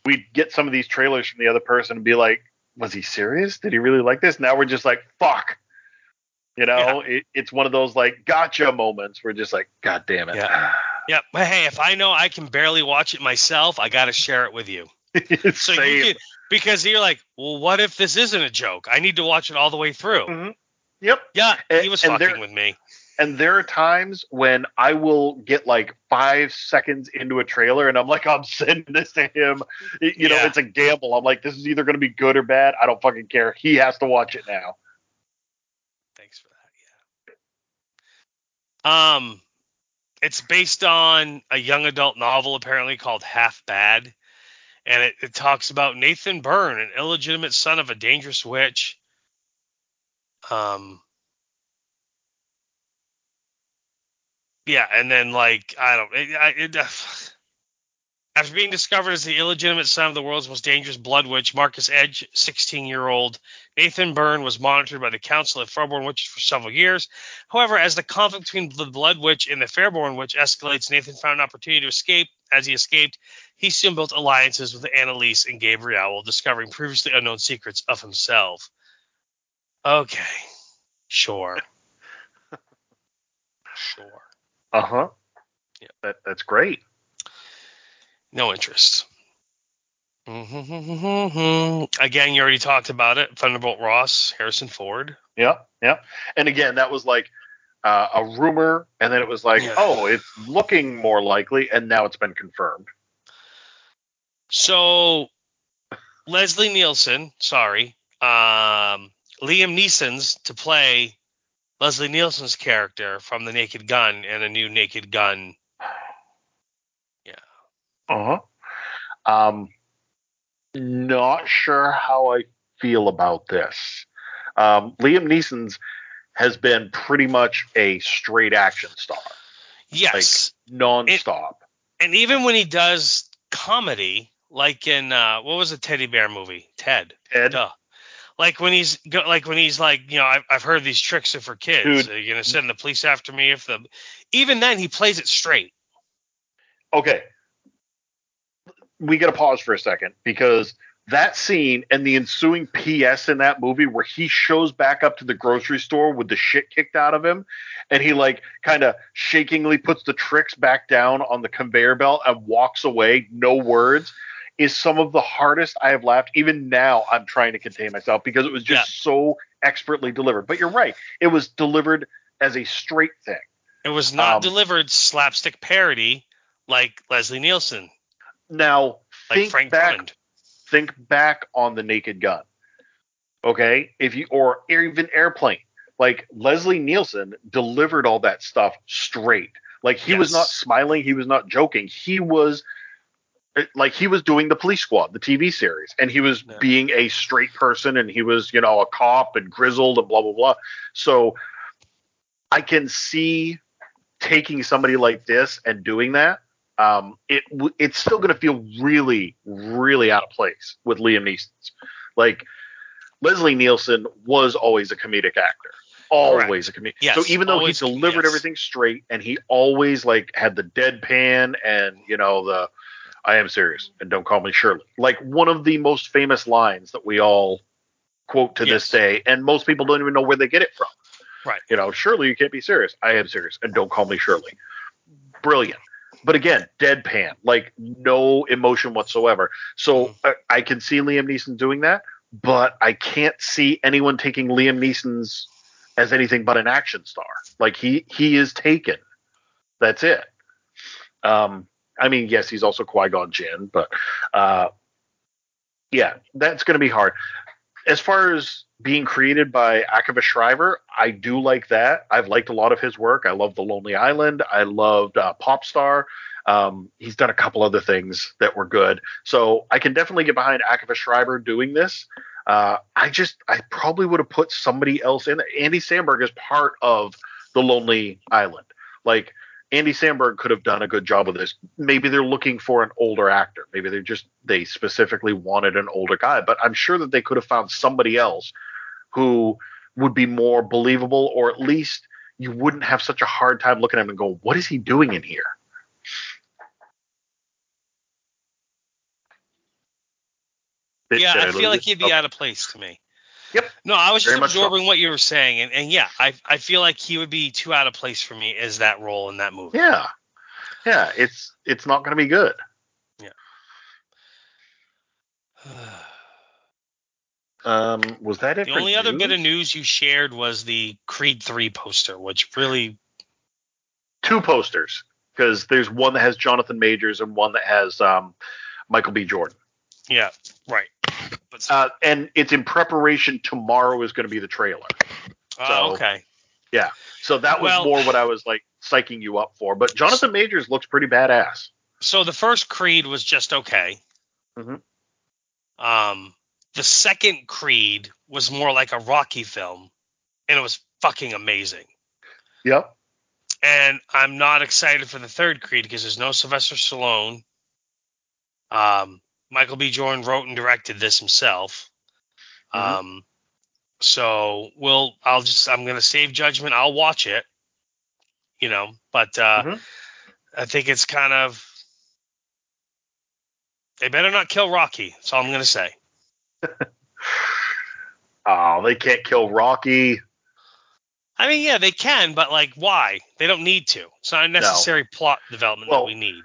we'd get some of these trailers from the other person and be like, "Was he serious? Did he really like this?" Now we're just like, "Fuck." You know, it, it's one of those like gotcha moments. We're just like, "God damn it!" Yeah. Yep. But hey, if I know I can barely watch it myself, I got to share it with you. So Same. you can, because you're like, well, what if this isn't a joke? I need to watch it all the way through. Mhm. Yep. Yeah, he was and fucking there- with me. And there are times when I will get like five seconds into a trailer and I'm like, I'm sending this to him. Y- You know, it's a gamble. I'm like, this is either going to be good or bad. I don't fucking care. He has to watch it now. Thanks for that. Yeah. Um, it's based on a young adult novel apparently called Half Bad, and it, it talks about Nathan Byrne, an illegitimate son of a dangerous witch. Um. Yeah, and then like I don't. It, I, it, uh, after being discovered as the illegitimate son of the world's most dangerous blood witch, Marcus Edge, 16-year-old Nathan Byrne was monitored by the Council of Fairborn Witches for several years. However, as the conflict between the Blood Witch and the Fairborn Witch escalates, Nathan found an opportunity to escape. As he escaped, he soon built alliances with Annalise and Gabriel while discovering previously unknown secrets of himself. Okay, sure. sure. Uh huh. Yeah. That that's great. No interest. Again, you already talked about it. Thunderbolt Ross, Harrison Ford. Yeah, yeah. And again, that was like uh, a rumor, and then it was like, Yeah. oh, it's looking more likely, and now it's been confirmed. So Leslie Nielsen, sorry, um, Liam Neeson's to play Leslie Nielsen's character from The Naked Gun and a new Naked Gun. Yeah. Uh huh. Um, not sure how I feel about this. Um, Liam Neeson's has been pretty much a straight action star, Yes. nonstop. and even when he does comedy, like in uh, what was the teddy bear movie? Ted. Ted, Duh. Like when he's go, like when he's like, you know, I've, I've heard these tricks are for kids. Dude. Are you gonna send the police after me if the? Even then, he plays it straight. okay, we got to pause for a second because that scene and the ensuing PS in that movie where he shows back up to the grocery store with the shit kicked out of him and he like kind of shakingly puts the tricks back down on the conveyor belt and walks away, no words, is some of the hardest I have laughed. Even now, I'm trying to contain myself because it was just so expertly delivered. But you're right, it was delivered as a straight thing. It was not Um, delivered slapstick parody like Leslie Nielsen, Now, like think Frank back think back on the naked gun. Okay? If you or even airplane. Like leslie nielsen delivered all that stuff straight. Like he was not smiling. He was not joking. He was like he was doing the police squad the tv series and he was Yeah. being a straight person and he was you know a cop and grizzled and blah blah blah so i can see taking somebody like this and doing that um, it it's still going to feel really, really out of place with Liam Neeson's. Like Leslie Nielsen was always a comedic actor, always a comedic. Yes, so even though he delivered yes. everything straight and he always like had the deadpan and you know the I am serious and don't call me Shirley. Like one of the most famous lines that we all quote to this day, and most people don't even know where they get it from. Right. You know, Shirley, you can't be serious. I am serious, and don't call me Shirley. Brilliant. But again, deadpan, like no emotion whatsoever. So Mhm. I, I can see Liam Neeson doing that, but I can't see anyone taking Liam Neeson's as anything but an action star. Like he he is taken. That's it. Um, I mean, yes, he's also Qui Gon Jinn, but uh, yeah, that's going to be hard. As far as being created by Akiva Schaffer, I do like that. I've liked a lot of his work. I love The Lonely Island. I loved uh, Popstar. Um, he's done a couple other things that were good. So I can definitely get behind Akiva Schaffer doing this. Uh, I just, I probably would have put somebody else in. Andy Samberg is part of The Lonely Island. Like, Andy Samberg could have done a good job of this. Maybe they're looking for an older actor. Maybe they're just they specifically wanted an older guy. But I'm sure that they could have found somebody else who would be more believable, or at least you wouldn't have such a hard time looking at him and go, "What is he doing in here?" Yeah, I feel like he'd be out of place to me. Yep. No, I was just Very so. absorbing what you were saying, and, and yeah, I I feel like he would be too out of place for me as that role in that movie. Yeah, yeah. It's it's not going to be good. Yeah. um, was that it? the only other bit of news? news you shared was the Creed three poster, which really two posters because there's one that has Jonathan Majors and one that has um, Michael B. Jordan. yeah right. But Uh, and it's in preparation. Tomorrow is going to be the trailer. oh, so- okay, Yeah. So that was Well- more what I was like psyching you up for. But Jonathan Majors looks pretty badass. so the first Creed was just okay. Mm-hmm. Um, the second Creed was more like a Rocky film, and it was fucking amazing. Yep. and I'm not excited for the third Creed because there's no Sylvester Stallone. Um, Michael B. Jordan wrote and directed this himself. Mhm. Um, so we'll, I'll just, I'm gonna save judgment. I'll watch it, you know, but uh, Mhm. I think it's kind of. They better not kill Rocky. That's all I'm gonna say. Oh, they can't kill Rocky. I mean, yeah, they can, but like, why? They don't need to. It's not a necessary plot development Well, that we need.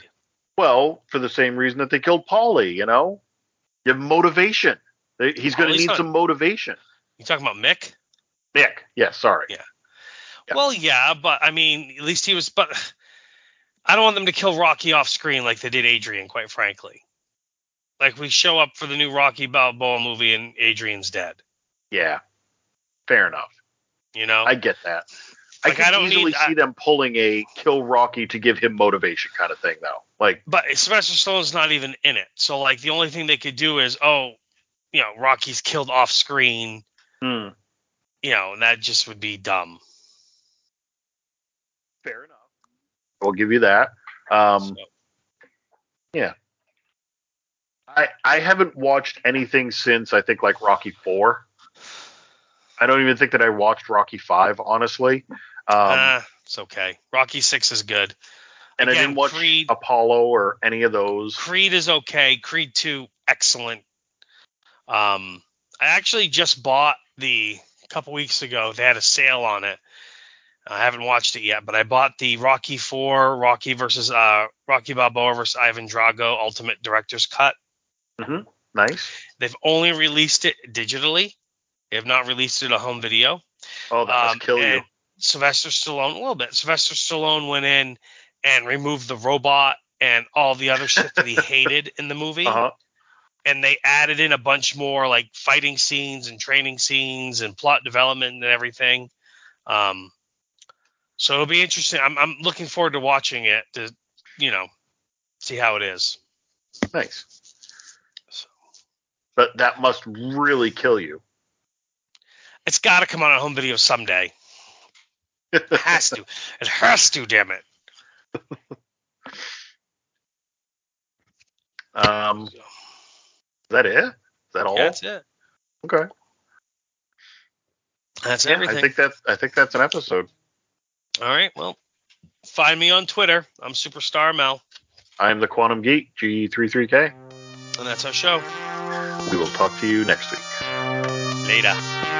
Well, for the same reason that they killed Paulie. You know, you have motivation. They- He's going to need not- some motivation. You talking about Mick? Mick, yeah. sorry. Yeah. Yeah. Well, yeah, but I mean, at least he was. But I don't want them to kill Rocky off screen like they did Adrian. Quite frankly, like we show up for the new Rocky Balboa movie and Adrian's dead. Yeah. Fair enough. You know, I get that. I Like, can I don't easily need- I- see them pulling a kill Rocky to give him motivation kind of thing, though. Like, but Sylvester Stallone's not even in it. So like the only thing they could do is, oh, you know, Rocky's killed off screen. hmm, you know, and that just would be dumb. Fair enough. We'll give you that. Um, So, yeah. I I haven't watched anything since I think like Rocky Four. I don't even think that I watched Rocky Five, honestly. Um, ah, it's okay. Rocky Six is good. and I didn't watch Creed- Apollo or any of those. Creed is okay. Creed Two, excellent. Um, I actually just bought the a couple weeks ago. They had a sale on it. I haven't watched it yet, but I bought the Rocky Four, Rocky versus uh, Rocky Balboa versus Ivan Drago Ultimate Director's Cut. Mhm. Nice. They've only released it digitally. They have not released it a home video. Oh, that must Um, kill you. Sylvester Stallone, a little bit. Sylvester Stallone went in and removed the robot and all the other shit that he hated in the movie, Uh huh. and they added in a bunch more like fighting scenes and training scenes and plot development and everything. Um, so it'll be interesting. I'm, I'm looking forward to watching it to, you know, see how it is. Thanks. So, But that must really kill you. it's got to come out on a home video someday. It has to. It has to. Damn it. um, is that it? Is that all? That's it. Okay. That's Yeah, everything. I think that's I think that's an episode. All right. Well, find me on Twitter. I'm Superstar Mel, I am the Quantum Geek G33K. and that's our show. We will talk to you next week. Later.